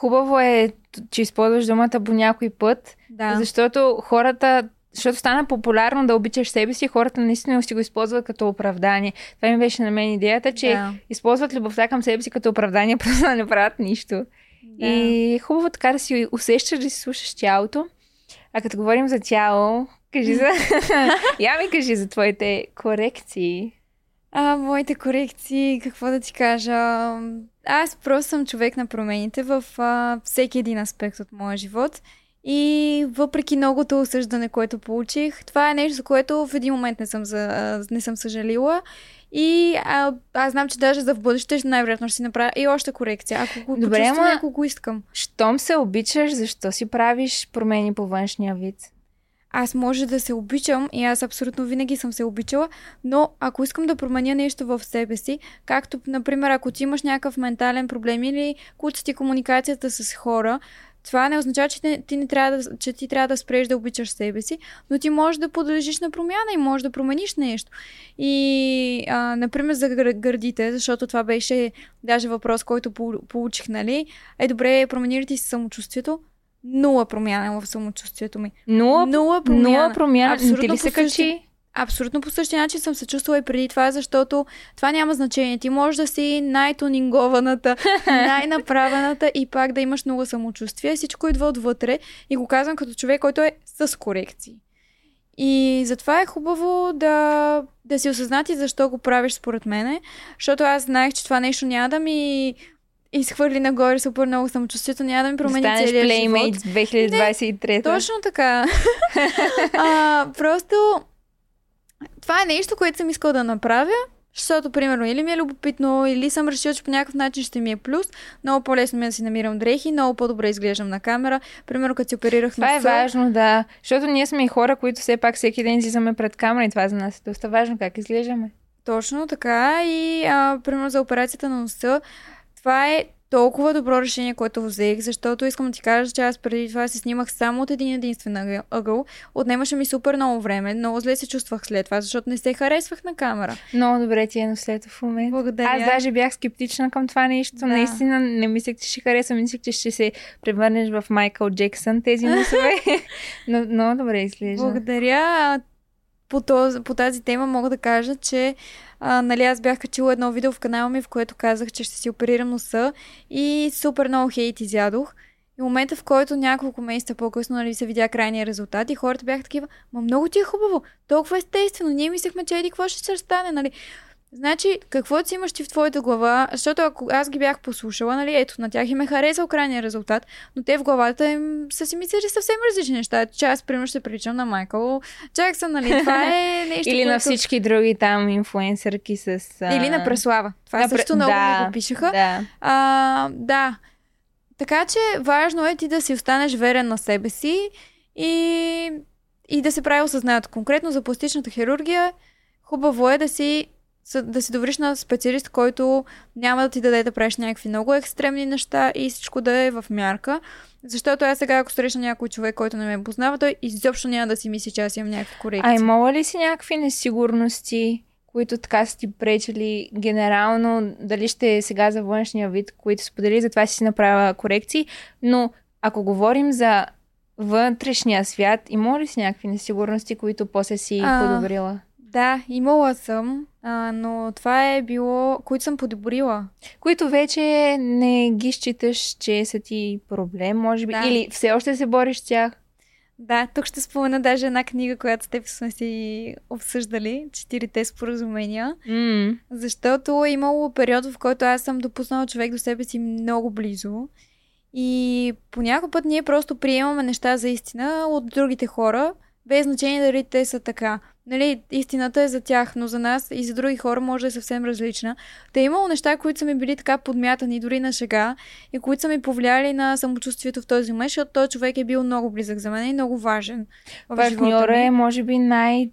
Хубаво е, че използваш думата по някой път, Да. защото хората защото стана популярно да обичаш себе си, хората наистина си го използват като оправдание. Това ми беше на мен идеята, че да. използват любовта към себе си като оправдание, просто да не правят нищо. Да. И хубаво така да си усещаш, да си слушаш тялото. А като говорим за тяло, кажи за... Я ми кажи за твоите корекции. А, моите корекции, какво да ти кажа? Аз просто съм човек на промените в а, всеки един аспект от моя живот. И въпреки многото осъждане, което получих, това е нещо, за което в един момент не съм, за, не съм съжалила. И а, аз знам, че даже за в бъдеще най-вероятно ще си направя и още корекция, ако го Добре, ама- ако го искам. Щом се обичаш, защо си правиш промени по външния вид? Аз може да се обичам и аз абсолютно винаги съм се обичала, но ако искам да променя нещо в себе си, както, например, ако ти имаш някакъв ментален проблем или куча ти комуникацията с хора, това не означава, че, ти не трябва да, че ти трябва да спреш да обичаш себе си, но ти можеш да подлежиш на промяна и можеш да промениш нещо. И, а, например, за гър- гърдите, защото това беше даже въпрос, който пол- получих, нали? Е, добре, промени ли ти си самочувствието? Нула промяна в самочувствието ми. Нула, Нула промяна. нула промяна. Не ти Абсолютно ли се качи? Абсолютно по същия начин съм се чувствала и преди това, защото това няма значение. Ти можеш да си най-тонингованата, най-направената и пак да имаш много самочувствие. Всичко идва отвътре и го казвам като човек, който е с корекции. И затова е хубаво да, да си осъзнати защо го правиш според мене, защото аз знаех, че това нещо няма да ми изхвърли нагоре супер много самочувствието, няма да ми промени Станеш целия живот. Playmates 2023. Точно така. а, просто това е нещо, което съм искала да направя, защото, примерно, или ми е любопитно, или съм решила, че по някакъв начин ще ми е плюс. Много по-лесно ми е да си намирам дрехи, много по-добре изглеждам на камера. Примерно, като си оперирах Това е носа, важно, да. Защото ние сме и хора, които все пак всеки ден излизаме пред камера и това за нас е доста важно как изглеждаме. Точно така. И, а, примерно, за операцията на носа, това е толкова добро решение, което взех, защото искам да ти кажа, че аз преди това се снимах само от един единствен ъгъл-. Отнемаше ми супер много време. Много зле се чувствах след това, защото не се харесвах на камера. Много добре ти е нослето в момента. Благодаря. Аз даже бях скептична към това нещо. Да. Наистина не мислех, че ще хареса. Мислех, че ще се превърнеш в Майкъл Джексън тези носове. Но много добре изглежда. Благодаря. По, този, по тази тема мога да кажа, че а, нали, аз бях качила едно видео в канала ми, в което казах, че ще си оперирам носа и супер много хейт изядох. И в момента, в който няколко месеца по-късно нали, се видя крайния резултат и хората бяха такива, ма много ти е хубаво, толкова естествено, ние мислехме, че еди какво ще се стане, нали. Значи, какво си имаш ти в твоята глава, защото ако аз ги бях послушала, нали, ето, на тях им е харесал крайния резултат, но те в главата им са си мислили съвсем различни неща, че аз, примерно, ще приличам на Майкъл Джаксън, нали, това е нещо, Или на което... всички други там инфуенсърки с... А... Или на Преслава. Това на също много да, ми го пишеха. Да. А, да. Така че важно е ти да си останеш верен на себе си и, и да се прави осъзнаят. Конкретно за пластичната хирургия, хубаво е да си да си довериш на специалист, който няма да ти даде да правиш някакви много екстремни неща и всичко да е в мярка. Защото аз сега, ако срещна някой човек, който не ме познава, той изобщо няма да си мисли, че аз имам някакви корекции. А имала ли си някакви несигурности, които така са ти пречили генерално, дали ще е сега за външния вид, които сподели, затова си си направила корекции, но ако говорим за вътрешния свят, има ли си някакви несигурности, които после си А, подобрила? Да, имала съм, а, но това е било, които съм подобрила. Които вече не ги считаш, че са ти проблем, може би, Да. или все още се бориш с тях? Да, тук ще спомена даже една книга, която с теб сме си обсъждали, Четирите споразумения, М. защото е имало период, в който аз съм допуснала човек до себе си много близо и по някой път ние просто приемаме неща за истина от другите хора, без значение дали те са така. Нали, истината е за тях, но за нас и за други хора може да е съвсем различна. Та е имало неща, които са ми били така подмятани дори на шега и които са ми повлияли на самочувствието в този момент, защото този човек е бил много близък за мен и много важен Партньора ми. е, може би, най-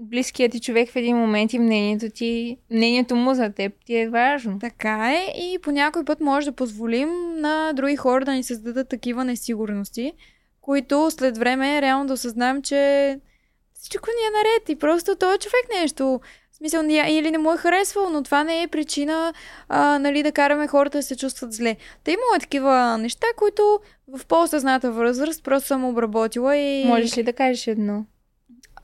близкият ти човек в един момент и мнението ти, мнението му за теб ти е важно. Така е и по някой път може да позволим на други хора да ни създадат такива несигурности, които след време реално да осъзнаем, че всичко ни е наред и просто този човек нещо. В смисъл, или не му е харесвал, но това не е причина а, нали, да караме хората да се чувстват зле. Та имало е такива неща, които в по-осъзната възраст просто съм обработила и... Можеш ли да кажеш едно?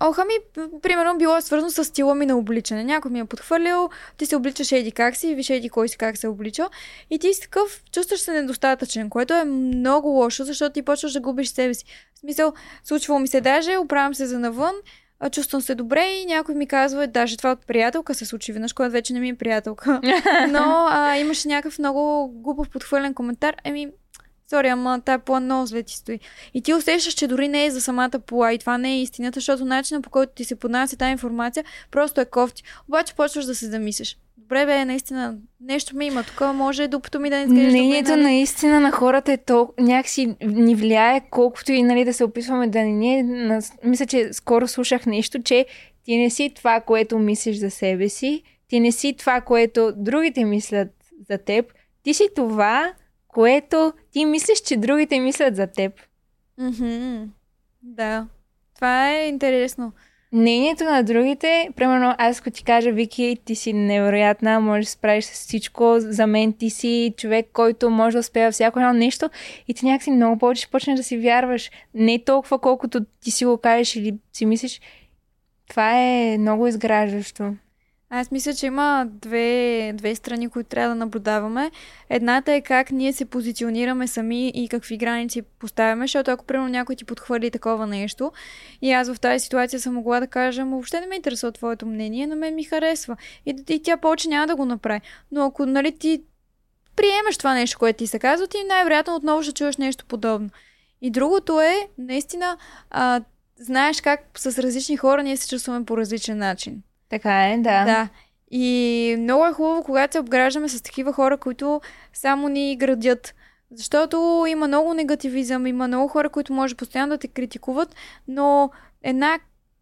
Ох, ами, п- примерно, било е свързано с стила ми на обличане. Някой ми е подхвърлил, ти се обличаш еди как си, виж еди кой си как се облича. И ти си такъв, чувстваш се недостатъчен, което е много лошо, защото ти почваш да губиш себе си. В смисъл, случвало ми се даже, оправям се за навън, чувствам се добре и някой ми казва, даже това от приятелка се случи веднъж, която вече не ми е приятелка. Но а, имаше някакъв много глупав подхвърлен коментар. Еми, сори, ама тая пула много зле ти стои. И ти усещаш, че дори не е за самата пула и това не е истината, защото начинът по който ти се поднася тази информация просто е кофти. Обаче почваш да се замислиш. Добре, бе, наистина, нещо ми има. Тук може дупето ми да не изглежда. Мнението добре, нали? наистина на хората е толкова, някакси ни влияе, колкото и нали, да се опитваме да не ни е. Мисля, че скоро слушах нещо, че ти не си това, което мислиш за себе си, ти не си това, което другите мислят за теб, ти си това, което ти мислиш, че другите мислят за теб. Мгм. Да. Това е интересно. Мнението на другите, примерно аз ако ти кажа, Вики, ти си невероятна, можеш да справиш с всичко, за мен ти си човек, който може да успее всяко едно нещо и ти някакси много повече ще почнеш да си вярваш. Не толкова колкото ти си го кажеш или си мислиш. Това е много изграждащо. Аз мисля, че има две, две страни, които трябва да наблюдаваме. Едната е как ние се позиционираме сами и какви граници поставяме, защото ако примерно някой ти подхвърли такова нещо и аз в тази ситуация съм могла да кажа, «Ма въобще не ме интересува твоето мнение, на мен ми харесва. И, и тя повече няма да го направи. Но ако нали, ти приемаш това нещо, което ти се казва, ти най-вероятно отново ще чуеш нещо подобно. И другото е, наистина, а, знаеш как с различни хора ние се чувстваме по различен начин. Така е, да. Да. И много е хубаво, когато се обграждаме с такива хора, които само ни градят. Защото има много негативизъм, има много хора, които може постоянно да те критикуват, но една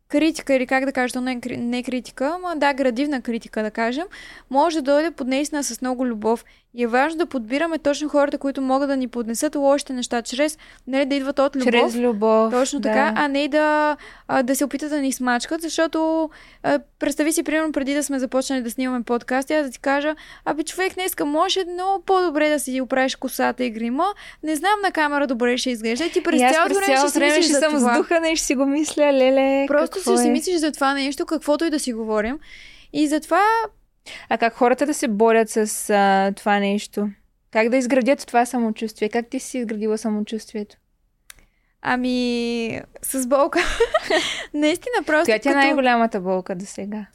критика, или как да кажа, то не е не е критика, ама да, градивна критика, да кажем, може да дойде под наистина с много любов. И е важно да подбираме точно хората, които могат да ни поднесат лошите неща, чрез нали, да идват от любов. Чрез любов. Точно да. така, а не да, а, да се опитат да ни смачкат, защото а, представи си, примерно, преди да сме започнали да снимаме подкасти, аз да ти кажа, абе, човек, днеска може много по-добре да си оправиш косата и грима. Не знам на камера добре ще изглежда. Ти през цялото време ще цялото си време ще за съм това. сдухана и ще си го мисля, леле, Просто ще си е? мислиш за това нещо, каквото и да си говорим. И затова А как хората да се борят с а, това нещо? Как да изградят това самочувствие? Как ти си изградила самочувствието? Ами, с болка. Наистина, просто Коя ти е като... най-голямата болка до сега?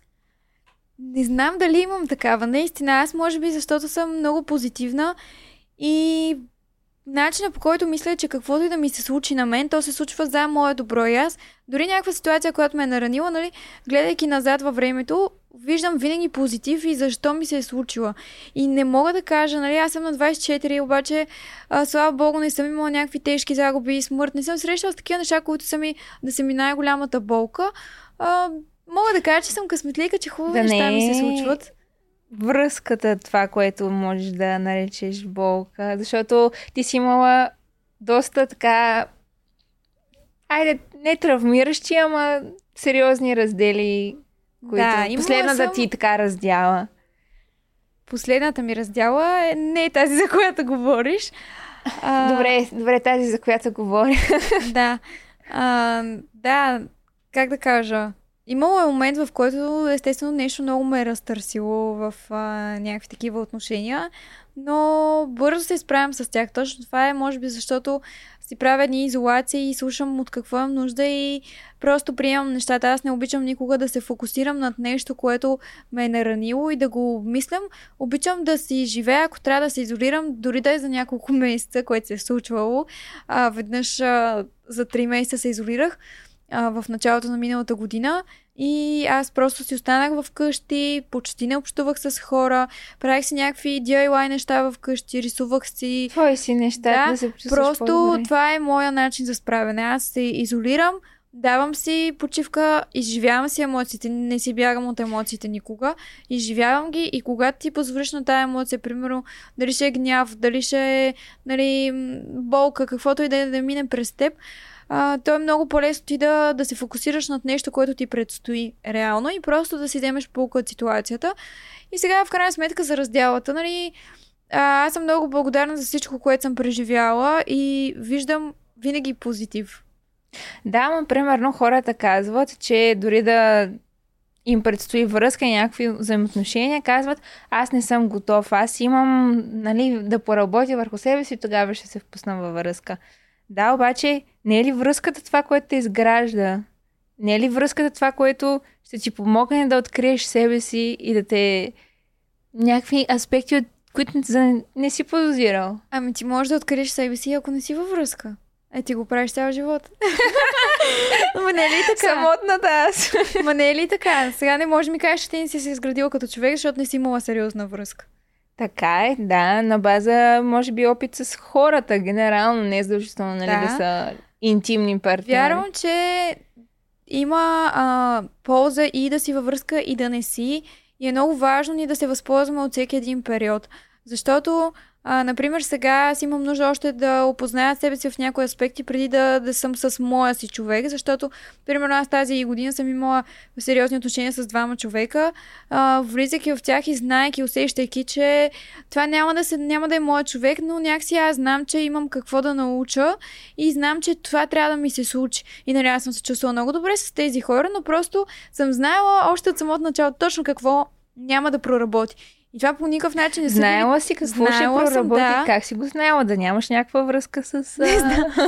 Не знам дали имам такава. Наистина, аз може би защото съм много позитивна и начина по който мисля, че каквото и да ми се случи на мен, то се случва за мое добро и аз. Дори някаква ситуация, която ме е наранила, нали, гледайки назад във времето, виждам винаги позитив и защо ми се е случила. И не мога да кажа, нали, аз съм на 24, обаче, а, слава богу, не съм имала някакви тежки загуби и смърт. Не съм срещала с такива неща, които са ми да са ми най-голямата болка. А, мога да кажа, че съм късметлика, че хубави Да неща ми се случват. Връзката, това, което можеш да наречеш болка, защото ти си имала доста така, айде, не травмиращи, ама сериозни раздели, които Да, последната съм- ти така раздяла. Последната ми раздяла е не е тази, за която говориш. А, Добре, добре, тази, за която говоря. Да. А, да, как да кажа. Имало е момент, в който естествено нещо много ме е разтърсило в а, някакви такива отношения, но бързо се справям с тях. Точно това е, може би, защото си правя едни изолации и слушам от какво имам нужда и просто приемам нещата. Аз не обичам никога да се фокусирам над нещо, което ме е наранило и да го обмислям. Обичам да си живея, ако трябва да се изолирам, дори да е за няколко месеца, което се е случвало. А, веднъж а, за 3 месеца се изолирах а, в началото на миналата година и аз просто си останах в къщи, почти не общувах с хора, правих си някакви DIY неща в къщи, рисувах си. Твои си неща, да, Да, се Просто по-добре. това е моя начин за справяне. Аз се изолирам, давам си почивка, изживявам си емоциите, не си бягам от емоциите никога, изживявам ги и когато ти позволиш на тая емоция, примерно, дали ще е гняв, дали ще е нали, болка, каквото и да е да мине през теб, а, то е много по-лесно ти да, да се фокусираш над нещо, което ти предстои реално и просто да си вземеш полка от ситуацията. И сега, в крайна сметка, за разделата, нали, а, аз съм много благодарна за всичко, което съм преживяла и виждам винаги позитив. Да, но примерно хората казват, че дори да им предстои връзка и някакви взаимоотношения, казват, аз не съм готов, аз имам нали, да поработя върху себе си, тогава ще се впусна във връзка. Да, обаче, не е ли връзката това, което те изгражда? Не е ли връзката това, което ще ти помогне да откриеш себе си и да те някакви аспекти от които за... не си подозирал. Ами ти можеш да откриеш себе си, ако не си във връзка. Е, ти го правиш цял живот. Ма не е ли така? Самотната аз. Ма не е ли така? Сега не можеш да ми кажеш, че ти не си се изградила като човек, защото не си имала сериозна връзка. Така е, да, на база, може би, опит с хората, генерално, не е задължително, нали, да, Да. са интимни партньори. Вярвам, че има а, полза и да си във връзка, и да не си. И е много важно ни да се възползваме от всеки един период. Защото, а, например, сега аз имам нужда още да опозная себе си в някои аспекти, преди да, да съм с моя си човек, защото, примерно, аз тази година съм имала сериозни отношения с двама човека, а, влизайки в тях и знаеки, усещайки, че това няма да, се, няма да е моят човек, но някакси аз знам, че имам какво да науча и знам, че това трябва да ми се случи. И нали, аз съм се чувствала много добре с тези хора, но просто съм знаела още от самото начало точно какво няма да проработи. И това по никакъв начин не съм... Знаела си какво Знаела ще проработи, да. как си го знаела, да нямаш някаква връзка с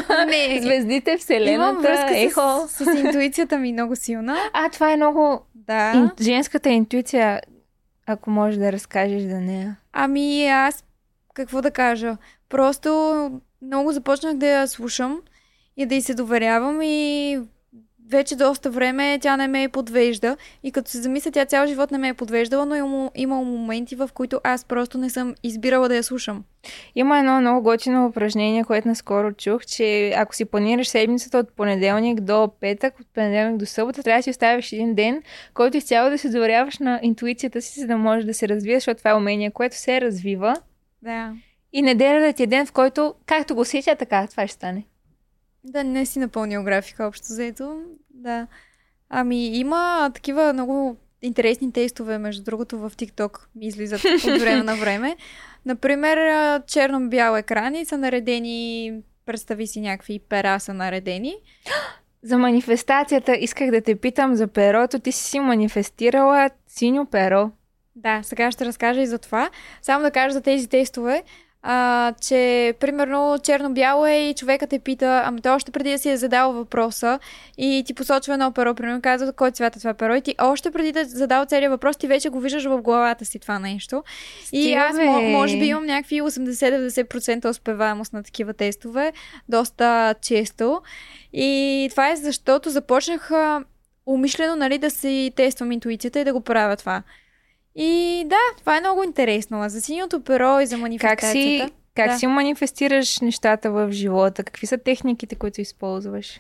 а... Не, звездите, вселената, имам връзка ехо. с, с интуицията ми много силна. А, това е много... Да. Ин... Женската интуиция, ако можеш да разкажеш за нея. Ами аз, какво да кажа, просто много започнах да я слушам и да й се доверявам и вече доста време тя не ме подвежда. И като се замисля, тя цял живот не ме е подвеждала, но има, имало моменти, в които аз просто не съм избирала да я слушам. Има едно много готино упражнение, което наскоро чух, че ако си планираш седмицата от понеделник до петък, от понеделник до събота, трябва да си оставиш един ден, който изцяло да се доверяваш на интуицията си, за да можеш да се развиеш, защото това е умение, което се развива. Да. И неделя да ти е ден, в който, както го усетя, така това ще стане. Да, не си напълнил графика, общо взето. Да. Ами има такива много интересни тестове, между другото, в TikTok ми излизат от време на време. Например, черно-бял екран и са наредени, представи си някакви пера са наредени. За манифестацията исках да те питам за перото. Ти си манифестирала синьо перо. Да, сега ще разкажа и за това. Само да кажа за тези тестове, а, че примерно черно-бяло е и човекът те пита, ами той още преди да си е задал въпроса и ти посочва едно перо, примерно казва кой цвят е това перо и ти още преди да задал целият въпрос, ти вече го виждаш в главата си това нещо. И Стига, аз бе. мо- може би имам някакви 80-90% успеваемост на такива тестове, доста често. И това е защото започнах умишлено нали, да си тествам интуицията и да го правя това. И да, това е много интересно. За синьото перо и за Как си, манифестацията. как Да. си манифестираш нещата в живота? Какви са техниките, които използваш?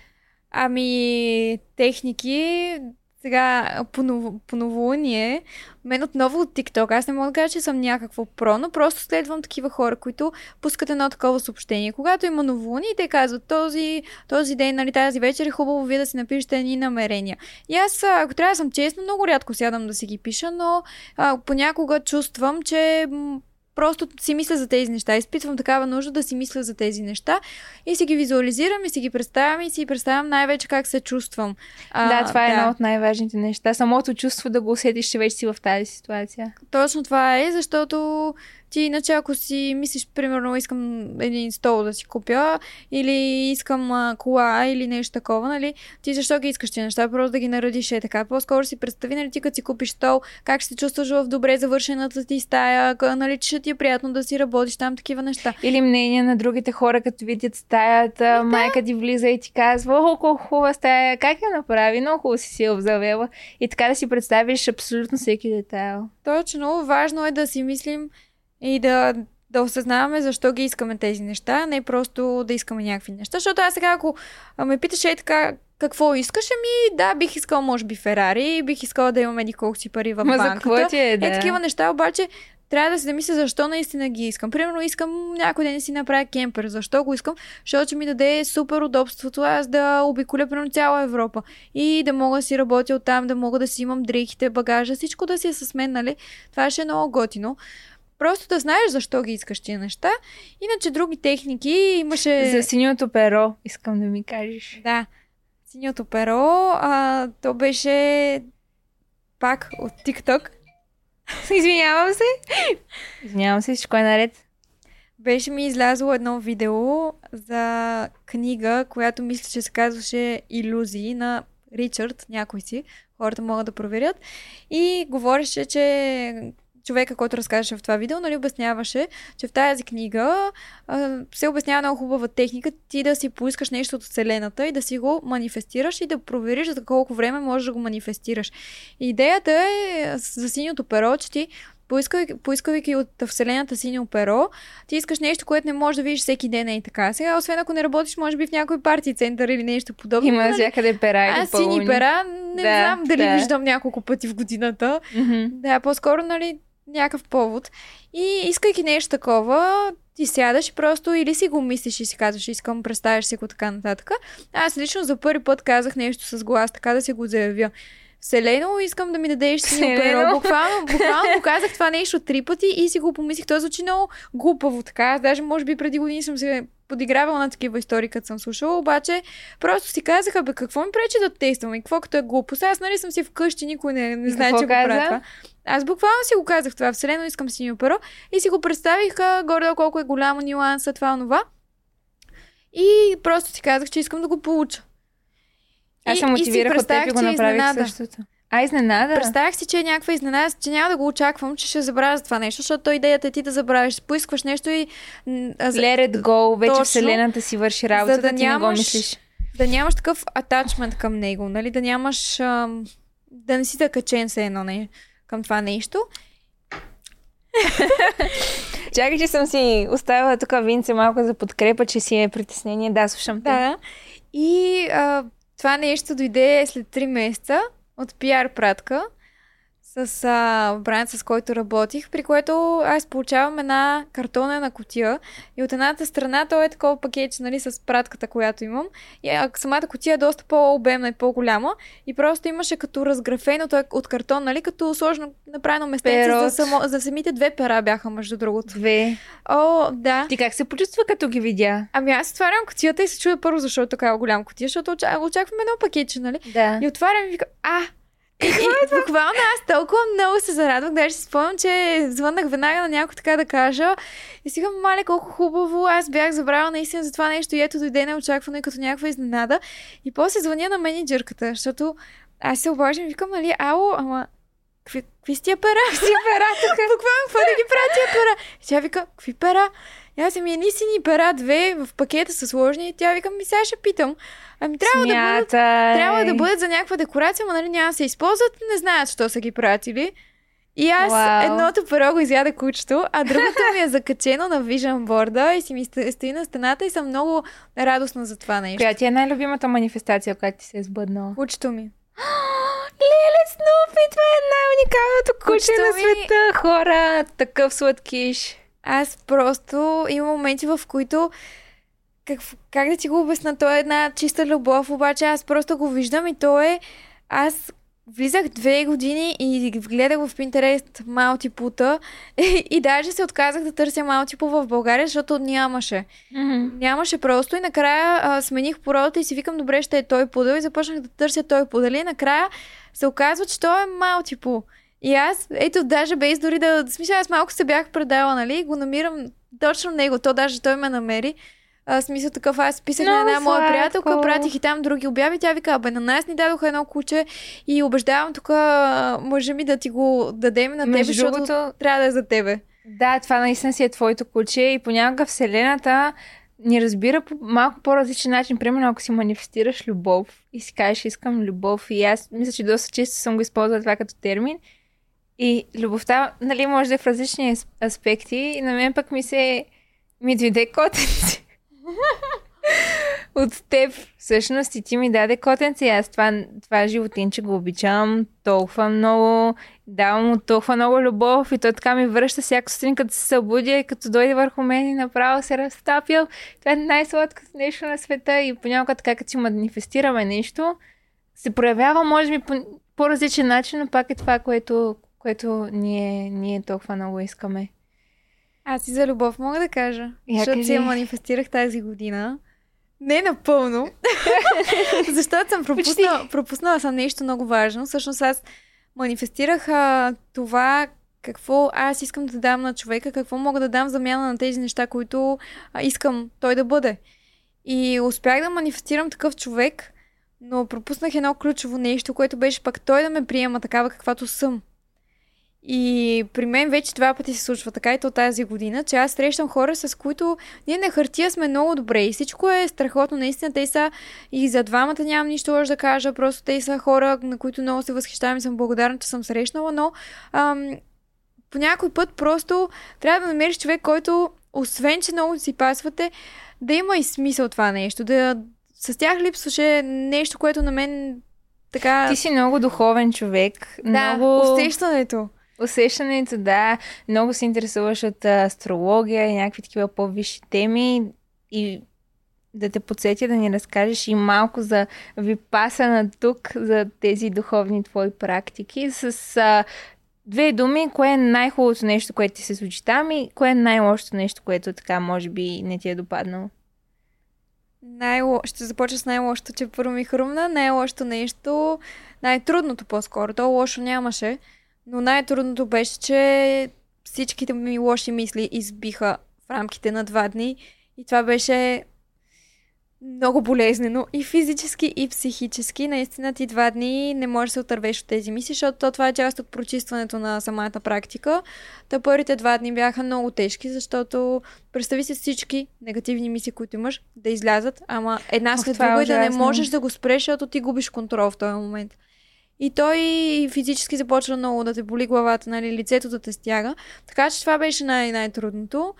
Ами, техники, сега по, ново, по новолуние, мен отново от TikTok, аз не мога да кажа, че съм някакво про, но просто следвам такива хора, които пускат едно такова съобщение. Когато има новолуние, те казват този, този ден, нали, тази вечер е хубаво вие да си напишете едни намерения. И аз, ако трябва да съм честна, много рядко сядам да си ги пиша, но а, понякога чувствам, че просто си мисля за тези неща. Изпитвам такава нужда да си мисля за тези неща и си ги визуализирам и си ги представям и си представям най-вече как се чувствам. А, да, това е едно от най-важните неща. Самото чувство да го усетиш, че вече си в тази ситуация. Точно това е, защото ти иначе ако си мислиш, примерно, искам един стол да си купя или искам а, кола или нещо такова, нали, ти защо ги искаш тези неща? Просто да ги наредиш е така. По-скоро си представи, нали, ти като си купиш стол, как ще се чувстваш в добре завършената ти стая, нали, че ще ти е приятно да си работиш там, такива неща. Или мнение на другите хора, като видят стаята, майка ти влиза и ти казва, о, колко хубава стая, как я направи, много хубаво си си я обзавела. И така да си представиш абсолютно всеки детайл. Точно, важно е да си мислим и да, да осъзнаваме защо ги искаме тези неща, не просто да искаме някакви неща. Защото аз сега, ако ме питаш е така, какво искаш, ами да, бих искала може би Ферари, бих искала да имам еди колко си пари в Ма за банката. какво ти е, да? Е, такива неща, обаче трябва да се замисля защо наистина ги искам. Примерно искам някой ден да си направя кемпер. Защо го искам? Защото ще ми даде супер удобството аз да обиколя през цяла Европа. И да мога да си работя оттам, да мога да си имам дрехите, багажа, всичко да си е с мен, нали? Това ще е много готино. Просто да знаеш защо ги искаш тия неща. Иначе други техники имаше... За синьото перо, искам да ми кажеш. Да. Синьото перо, а, то беше пак от TikTok. Извинявам се. Извинявам се, всичко е наред. Беше ми излязло едно видео за книга, която мисля, че се казваше Иллюзии на Ричард, някой си. Хората могат да проверят. И говореше, че човека, който разказваше в това видео, нали, обясняваше, че в тази книга а, се обяснява много хубава техника ти да си поискаш нещо от Вселената и да си го манифестираш и да провериш за колко време можеш да го манифестираш. И идеята е за синьото перо, че ти поискавайки, поискавайки от Вселената синьо перо, ти искаш нещо, което не можеш да видиш всеки ден и така. Сега, освен ако не работиш, може би в някой парти център или нещо подобно. Има нали? всякъде пера и Аз сини пера не Да, знам дали да. виждам няколко пъти в годината. Мгм. Да, по-скоро, нали, някакъв повод. И искайки нещо такова, ти сядаш и просто или си го мислиш и си казваш, искам, представяш си го така нататък. Аз лично за първи път казах нещо с глас, така да си го заявя. Вселено, искам да ми дадеш синьо перо. Буквално, буквално го казах това нещо три пъти и си го помислих. То звучи много глупаво така. Аз даже може би преди години съм се подигравала на такива истории, като съм слушала, обаче просто си казаха, бе, какво ми пречи да тествам и какво като е глупост. Аз нали съм си вкъщи, никой не, не знае, че го правя това. Аз буквално си го казах това. Вселено искам синьо перо и си го представих горе колко е голямо нюанса, това, онова. И просто си казах, че искам да го получа. Аз се мотивирах от теб и го е направих изненада. същото. А, изненада? Представях си, че е някаква изненада, че няма да го очаквам, че ще забравя за това нещо, защото то идеята е ти да забравиш. Поискваш нещо и Let it go, вече Точно. вселената си върши работата, За да ти не го нямаш- мислиш. да нямаш такъв атачмент към него, нали? Да нямаш... Ам, да не си закачен се едно не, към това нещо. Чакай, че съм си оставила тук Винце малко за подкрепа, че си е притеснение. Да, слушам те. Да. И а, това нещо дойде след 3 месеца от пиар пратка с а, бранд, с който работих, при което аз получавам една картонена котия и от едната страна то е такова пакетче, нали, с пратката, която имам. И а, самата котия е доста по-обемна и по-голяма и просто имаше като разграфено, той е от картон, нали, като сложно направено местенце за, само, за самите две пера бяха, между другото. Две. О, да. Ти как се почувства, като ги видя? Ами аз отварям котията и се чудя първо защо е такава голяма котия, защото оча- очаквам едно пакетче, нали? Да. И отварям и викам, а! И, и буквално аз толкова много се зарадвах, даже си спомням, че звъннах веднага на някой така да кажа. И си викам, мале, колко хубаво, аз бях забравила наистина за това нещо и ето дойде неочаквано и като някаква изненада. И после звъня на менеджерката, защото аз се обаждам и викам, нали, ало, ама какви, какви сте тия пера? Какви пера тук? Буквално, какво да ги правя тия пера? И тя вика, какви пера? И аз ми едни сини пера, две в пакета са сложни. И тя вика, ми сега ще питам. Ами трябва да бъдат Смятай. трябва да бъдат за някаква декорация, но нали няма да се използват, не знаят, що са ги пратили. И аз Вау. едното перо го изяда кучето, а другото ми е закачено на Vision борда и си ми сто- стои на стената и съм много радостна за това нещо. Коя ти е най-любимата манифестация, която ти се е сбъднала? Кучето ми. Леле Снупи, това е най-уникалното куче на ми- света, хора. Такъв сладкиш. Аз просто има моменти, в които как, как да ти го обясна, то е една чиста любов, обаче аз просто го виждам и то е... Аз влизах две години и гледах в Pinterest малтипута и, и даже се отказах да търся малтипу в България, защото нямаше. Нямаше просто и накрая а, смених породата и си викам, добре, ще е той пудъл и започнах да търся той пудъл и накрая се оказва, че той е малтипу. И аз, ето, даже без дори да... В смисъл, аз малко се бях предала, нали? Го намирам точно него. То даже той ме намери. А, смисъл такъв, аз писах на една моя приятелка, пратих и там други обяви. Тя вика, бе, на нас ни дадоха едно куче и убеждавам тук мъжа ми да ти го дадем на тебе, Между защото другото, трябва да е за тебе. да, това наистина си е твоето куче и понякога Вселената ни разбира по малко по-различен начин. Примерно, ако си манифестираш любов и си кажеш, искам любов, и аз мисля, че доста често съм го използвала това като термин. И любовта, нали, може да е в различни ас- аспекти. И на мен пък ми се ми дойде котенце. От теб, всъщност, и ти ми даде котенце. Аз това, това животинче го обичам толкова много. Давам му толкова много любов и той така ми връща всяка сутрин, като се събудя и като дойде върху мен и направо се разтапя. Това е най-сладкото нещо на света и понякога така, като си манифестираме нещо, се проявява, може би, по по-различен начин, но пак е това, което, което ние, ние толкова много искаме. Аз и за любов мога да кажа. Я защото кажи. си я манифестирах тази година. Не напълно. защото съм пропуснала, пропуснала съм нещо много важно. Всъщност аз манифестирах а, това какво аз искам да дам на човека, какво мога да дам замяна на тези неща, които а, искам той да бъде. И успях да манифестирам такъв човек, но пропуснах едно ключово нещо, което беше пък той да ме приема такава каквато съм. И при мен вече два пъти се случва така и то тази година, че аз срещам хора, с които ние на хартия сме много добре и всичко е страхотно. Наистина те са и за двамата нямам нищо лошо да кажа, просто те са хора, на които много се възхищавам и съм благодарна, че съм срещнала, но ам, по някой път просто трябва да намериш човек, който освен, че много си пасвате, да има и смисъл това нещо. Да, с тях липсваше нещо, което на мен така... Ти си много духовен човек. Да, много... усещането. Усещането, да. Много се интересуваш от астрология и някакви такива по-висши теми и да те подсетя да ни разкажеш и малко за випасана тук, за тези духовни твои практики, с а, две думи, кое е най-хубавото нещо, което ти се случи там и кое е най-лошото нещо, което така може би не ти е допаднало? Най-ло... Ще започна с най-лошото, че първо ми хрумна. Най-лошото нещо, най-трудното по-скоро. То лошо нямаше, но най-трудното беше, че всичките ми лоши мисли избиха в рамките на два дни. И това беше много болезнено и физически, и психически. Наистина ти два дни не можеш да се отървеш от тези мисли, защото това е част от прочистването на самата практика. Та първите два дни бяха много тежки, защото представи си всички негативни мисли, които имаш, да излязат, ама една след друга е и да не можеш да го спреш, защото ти губиш контрол в този момент. И той физически започва много да те боли главата, нали, лицето да те стяга. Така че това беше най- най-трудното.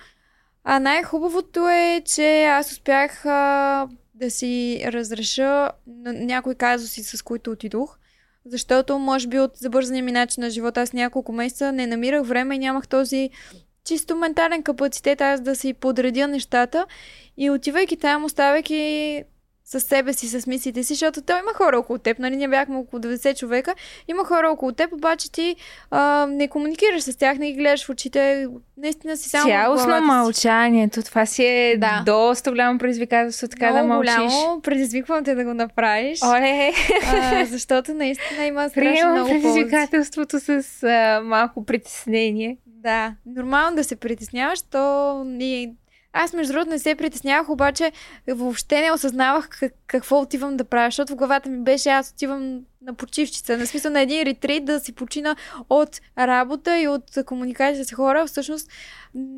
А най-хубавото е, че аз успях а, да си разреша някои казуси, с които отидох. Защото, може би, от забързания ми начин на живота, аз няколко месеца не намирах време и нямах този чисто ментален капацитет аз да си подредя нещата. И отивайки там, оставяйки със себе си, с мислите си, защото той има хора около теб, нали, ние бяхме около 90 човека, има хора около теб, обаче ти а, не комуникираш с тях, не ги гледаш в очите, наистина си само Цялостно мълчанието, това си е да. доста голямо предизвикателство, така Много да мълчиш. голямо, предизвиквам те да го направиш. Оле! А, защото наистина има страшно Приемам много предизвикателството с а, малко притеснение. Да, нормално да се притесняваш, то ние аз, между другото, не се притеснявах, обаче въобще не осъзнавах какво отивам да правя, защото в главата ми беше аз отивам на почивчица, на смисъл на един ретрит да си почина от работа и от комуникация с хора. Всъщност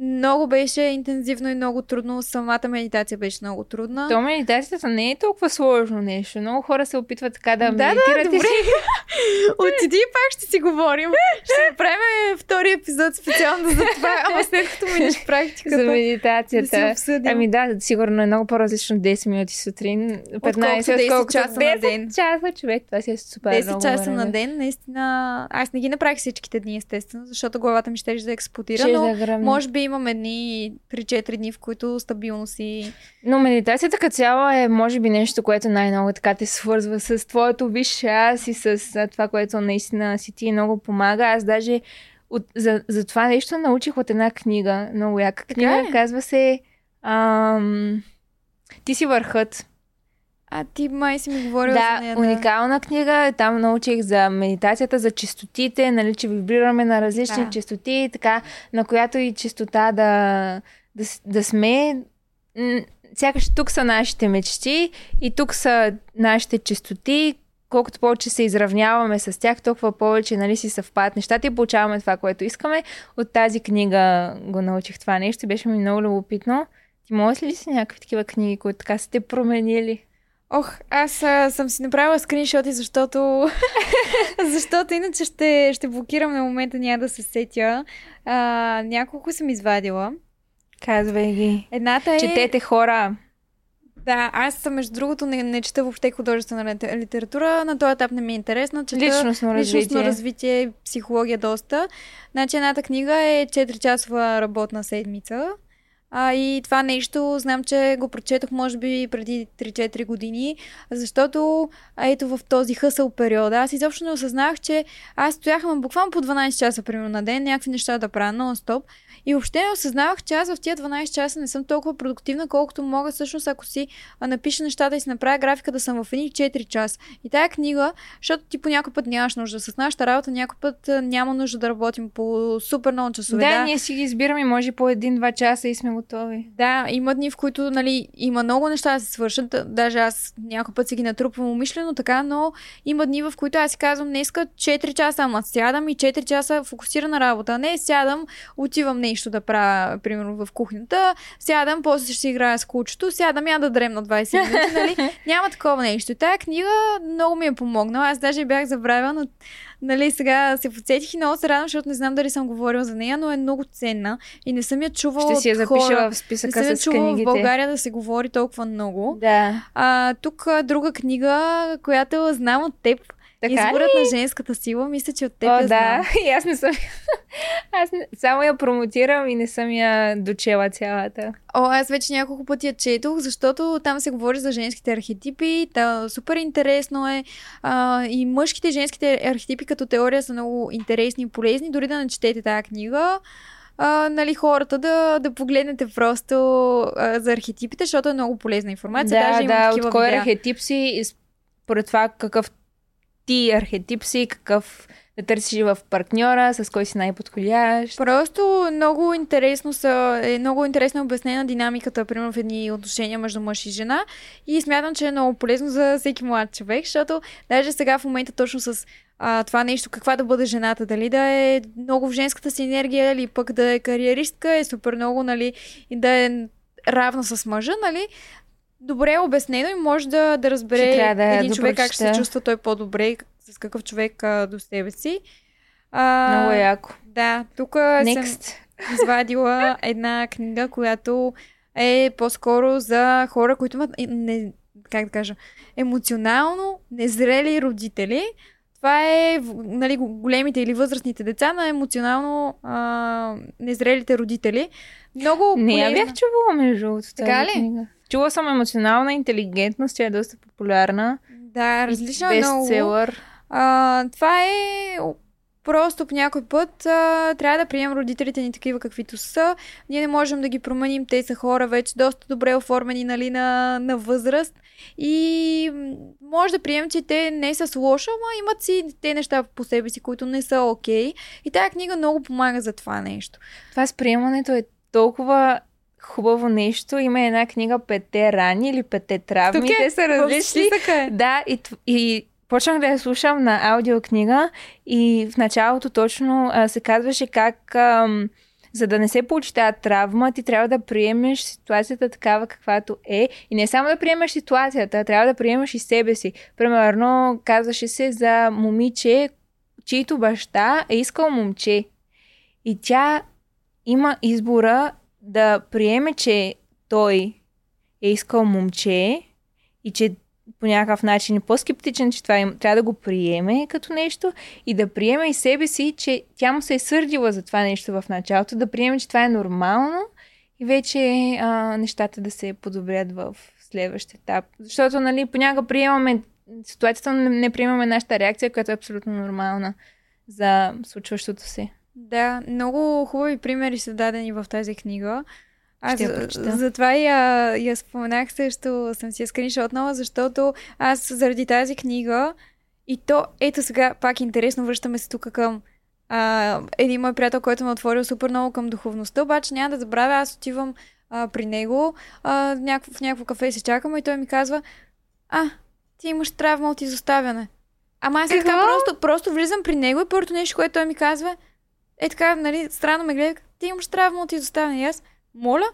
много беше интензивно и много трудно. Самата медитация беше много трудна. То медитацията не е толкова сложно нещо. Много хора се опитват така да, да медитират. Да, добре. Отиди и пак ще си говорим. Ще направим втори епизод специално за това, ама след като минеш практиката. За медитацията. Да ами да, сигурно е много по-различно 10 минути сутрин. 15 10 часа на ден. часа човек. Това си е супер 10 много часа на ден, наистина. Аз не ги направих всичките дни, естествено, защото главата ми ще да експлодира, ще но да може би имаме дни, 3-4 дни, в които стабилно си... Но медитацията като цяло е, може би, нещо, което най-много така те свързва с твоето висше аз и с това, което наистина си ти много помага. Аз даже от, за, за това нещо научих от една книга, много яка книга, е? казва се ам, Ти си върхът. А ти май си ми говорил да, за нея. Да, уникална книга. Там научих за медитацията, за чистотите, нали, че вибрираме на различни да. чистоти, така, на която и чистота да, да, да сме. Сякаш тук са нашите мечти и тук са нашите чистоти. Колкото повече се изравняваме с тях, толкова повече нали, си съвпадат нещата и получаваме това, което искаме. От тази книга го научих това нещо и беше ми много любопитно. Ти можеш ли си някакви такива книги, които така сте променили? Ох, аз а, съм си направила скриншоти, защото защото иначе ще, ще блокирам на момента, няма да се сетя. А, няколко съм извадила. Казвай ги. Едната е... Четете хора. Да, аз между другото не, не чета въобще художествена литература. На този етап не ми е интересна. Чета личностно развитие. Личностно развитие, психология доста. Значи едната книга е 4-часова работна седмица а, и това нещо знам, че го прочетох може би преди 3-4 години, защото ето в този хъсъл период. Аз изобщо не осъзнах, че аз стоях буквално по 12 часа примерно на ден, някакви неща да правя нон-стоп. И въобще не осъзнавах, че аз в тия 12 часа не съм толкова продуктивна, колкото мога всъщност, ако си напиша нещата и си направя графика да съм в едни 4 часа. И тая книга, защото ти по някой път нямаш нужда. С нашата работа някой път няма нужда да работим по супер много часове. Да, да. ние си ги избираме, може по един-два часа и сме готови готови. Да, има дни, в които нали, има много неща да се свършат. Даже аз някой път си ги натрупвам умишлено така, но има дни, в които аз си казвам, днеска 4 часа, ама сядам и 4 часа фокусирана работа. Не, сядам, отивам нещо да правя, примерно в кухнята, сядам, после ще си играя с кучето, сядам я да дремна 20 минути, нали? Няма такова нещо. И тая книга много ми е помогнала. Аз даже бях забравила, но нали, сега се подсетих и много се радвам, защото не знам дали съм говорила за нея, но е много ценна и не съм я чувала Ще си я от хора. запиша в списъка не съм я чувала книгите. в България да се говори толкова много. Да. А, тук друга книга, която знам от теб. Така Изборът ли? на женската сила, мисля, че от теб О, я да. знам. И аз не съм... аз не... само я промотирам и не съм я дочела цялата. О, аз вече няколко пъти я четох, защото там се говори за женските архетипи. Та, супер интересно е. А, и мъжките и женските архетипи като теория са много интересни и полезни. Дори да не четете тази книга, а, нали, хората да, да погледнете просто а, за архетипите, защото е много полезна информация. да, Даже да, от кой видеа. архетип си и според това какъв ти архетип си, какъв да търсиш в партньора, с кой си най-подходящ. Просто много интересно са, е много интересно обяснена динамиката, примерно в едни отношения между мъж и жена. И смятам, че е много полезно за всеки млад човек, защото даже сега в момента точно с а, това нещо, каква да бъде жената, дали да е много в женската си енергия или пък да е кариеристка, е супер много, нали, и да е равна с мъжа, нали. Добре е обяснено и може да, да разбере да един човек как ще се чувства той по-добре, с какъв човек а, до себе си. А, Много яко. да, тук съм извадила една книга, която е по-скоро за хора, които имат, е, не, как да кажа, емоционално незрели родители. Това е нали, го- големите или възрастните деца на емоционално а, незрелите родители. Много Не я полезна. бях чувала между другото. Така ли? Книга. Чула съм емоционална интелигентност, тя е доста популярна. Да, различно е много. Бестселър. А, това е просто по някой път а, трябва да приемем родителите ни такива каквито са. Ние не можем да ги променим. Те са хора вече доста добре оформени нали, на, на възраст. И може да приемем, че те не са с лошо, ама имат си те неща по себе си, които не са окей. И тази книга много помага за това нещо. Това с приемането е толкова хубаво нещо. Има една книга Пете рани или Пете травми. Тук е, Те са различни. списъка е. Да, и, и почнах да я слушам на аудиокнига и в началото точно а, се казваше как ам, за да не се получи тази травма, ти трябва да приемеш ситуацията такава каквато е. И не само да приемеш ситуацията, трябва да приемеш и себе си. Примерно, казваше се за момиче, чийто баща е искал момче. И тя има избора да приеме, че той е искал момче и че по някакъв начин по-скептичен, че това им, трябва да го приеме като нещо и да приеме и себе си, че тя му се е сърдила за това нещо в началото, да приеме, че това е нормално и вече а, нещата да се подобрят в следващ етап. Защото, нали, понякога приемаме ситуацията, но не приемаме нашата реакция, която е абсолютно нормална за случващото се. Да, много хубави примери са дадени в тази книга. Аз я за- затова я, я споменах също, съм си я скриншотнала, защото аз заради тази книга и то, ето сега, пак интересно, връщаме се тук към а, един мой приятел, който ме е отворил супер много към духовността, обаче няма да забравя, аз отивам а, при него, а, някакво, в някакво кафе се чакаме и той ми казва, а, ти имаш травма от изоставяне. Ама аз е така просто, просто влизам при него и първото нещо, което той ми казва, е така, нали, странно ме гледа, ти имаш травма от изоставяне. И аз, моля?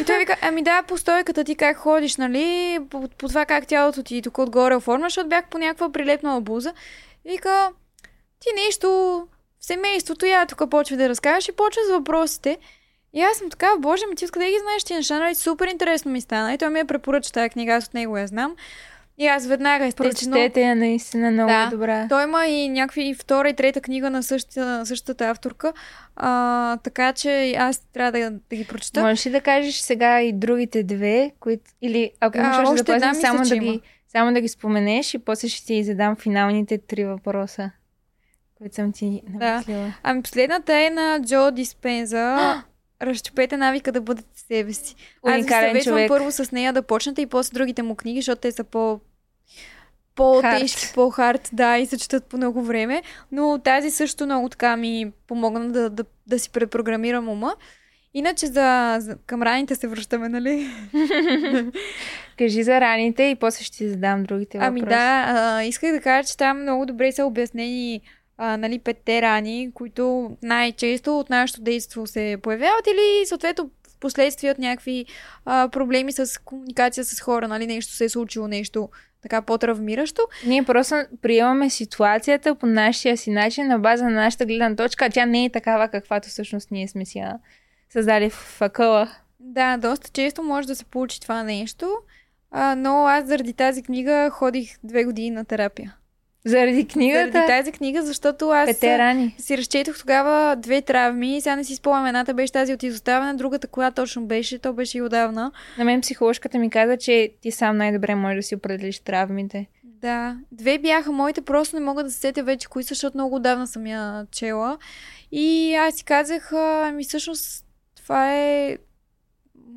И той вика, ами да, по стойката ти как ходиш, нали, по, по това как тялото ти тук отгоре оформя, защото бях по някаква прилепна обуза. И вика, ти нещо семейството, я тук почва да разкажеш и почва с въпросите. И аз съм така, боже ми, ти откъде ги знаеш ти неща, нали, супер интересно ми стана. И той ми я препоръча тази книга, аз от него я знам. И аз веднага, естествено... Прочетете я, наистина много Да. е добра. Той има и някакви втора и трета книга на същата, същата авторка, а, така че аз трябва да, да ги прочета. Можеш ли да кажеш сега и другите две, които... Или ако още да мисля, само, да ги, само да ги споменеш и после ще ти задам финалните три въпроса, които съм ти намислила. Ами последната е на Джо Диспенза. Разчупете навика да бъдете себе си. Аз ви Уникален съветвам човек. първо с нея да почнете и после другите му книги, защото те са по по-тежки, Хард. по-хард, да, и се четат по много време. Но тази също много така ми помогна да, да, да си препрограмирам ума. Иначе за, за към раните се връщаме, нали? Кажи за раните и после ще ти задам другите въпроси. Ами да, а, исках да кажа, че там много добре са обяснени а, нали, петте рани, които най-често от нашето действо се появяват или съответно последствие от някакви а, проблеми с комуникация с хора, нали, нещо се е случило, нещо така по-травмиращо. Ние просто приемаме ситуацията по нашия си начин, на база на нашата гледна точка, тя не е такава, каквато всъщност ние сме си създали в акъла. Да, доста често може да се получи това нещо, а, но аз заради тази книга ходих две години на терапия. Заради книгата? Заради тази книга, защото аз Пете рани. си разчетох тогава две травми. Сега не си спомням. Едната беше тази от изоставяне, другата коя точно беше. То беше и отдавна. На мен психоложката ми каза, че ти сам най-добре можеш да си определиш травмите. Да. Две бяха моите, просто не мога да се сетя вече кои са, защото много отдавна съм я чела. И аз си казах, ами всъщност това е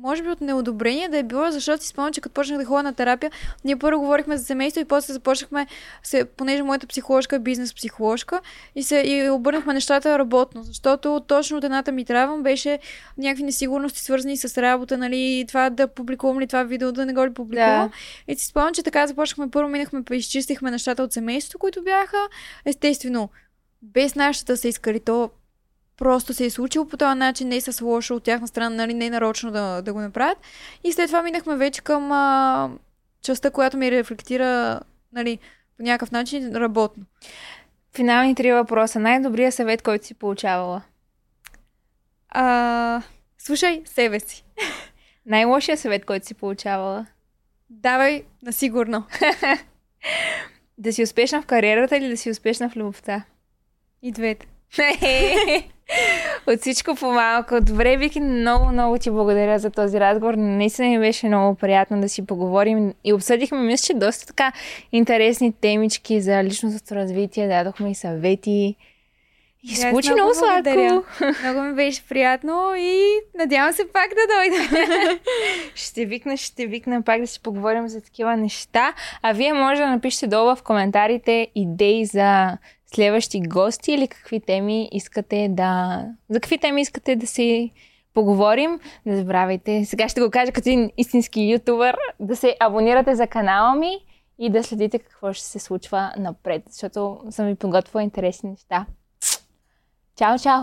може би от неодобрение да е било, защото си спомням, че като почнах да ходя на терапия, ние първо говорихме за семейство и после започнахме, се, понеже моята психоложка е бизнес психоложка, и, се, и обърнахме нещата работно, защото точно от едната ми травма беше някакви несигурности, свързани с работа, нали, това да публикувам ли това видео, да не го ли публикувам. Да. И си спомням, че така започнахме, първо минахме, изчистихме нещата от семейството, които бяха, естествено, без нашата се искали, то просто се е случило по този начин, не с лошо от тяхна страна, нали, не нарочно да, да го направят. И след това минахме вече към а, частта, която ми рефлектира нали, по някакъв начин работно. Финални три въпроса. Най-добрият съвет, който си получавала? А, слушай себе си. Най-лошия съвет, който си получавала? Давай на сигурно. да си успешна в кариерата или да си успешна в любовта? И двете. От всичко по малко. Добре, Вики, много, много ти благодаря за този разговор. Наистина ми беше много приятно да си поговорим и обсъдихме, мисля, че доста така интересни темички за личностното развитие. Дадохме и съвети. И се получи много, много сладко. Много ми беше приятно и надявам се пак да дойда. ще викна, ще викна пак да си поговорим за такива неща. А вие може да напишете долу в коментарите идеи за следващи гости или какви теми искате да... За какви теми искате да си поговорим. Не забравяйте, сега ще го кажа като един истински ютубър, да се абонирате за канала ми и да следите какво ще се случва напред, защото съм ви подготвила интересни неща. Чао, чао!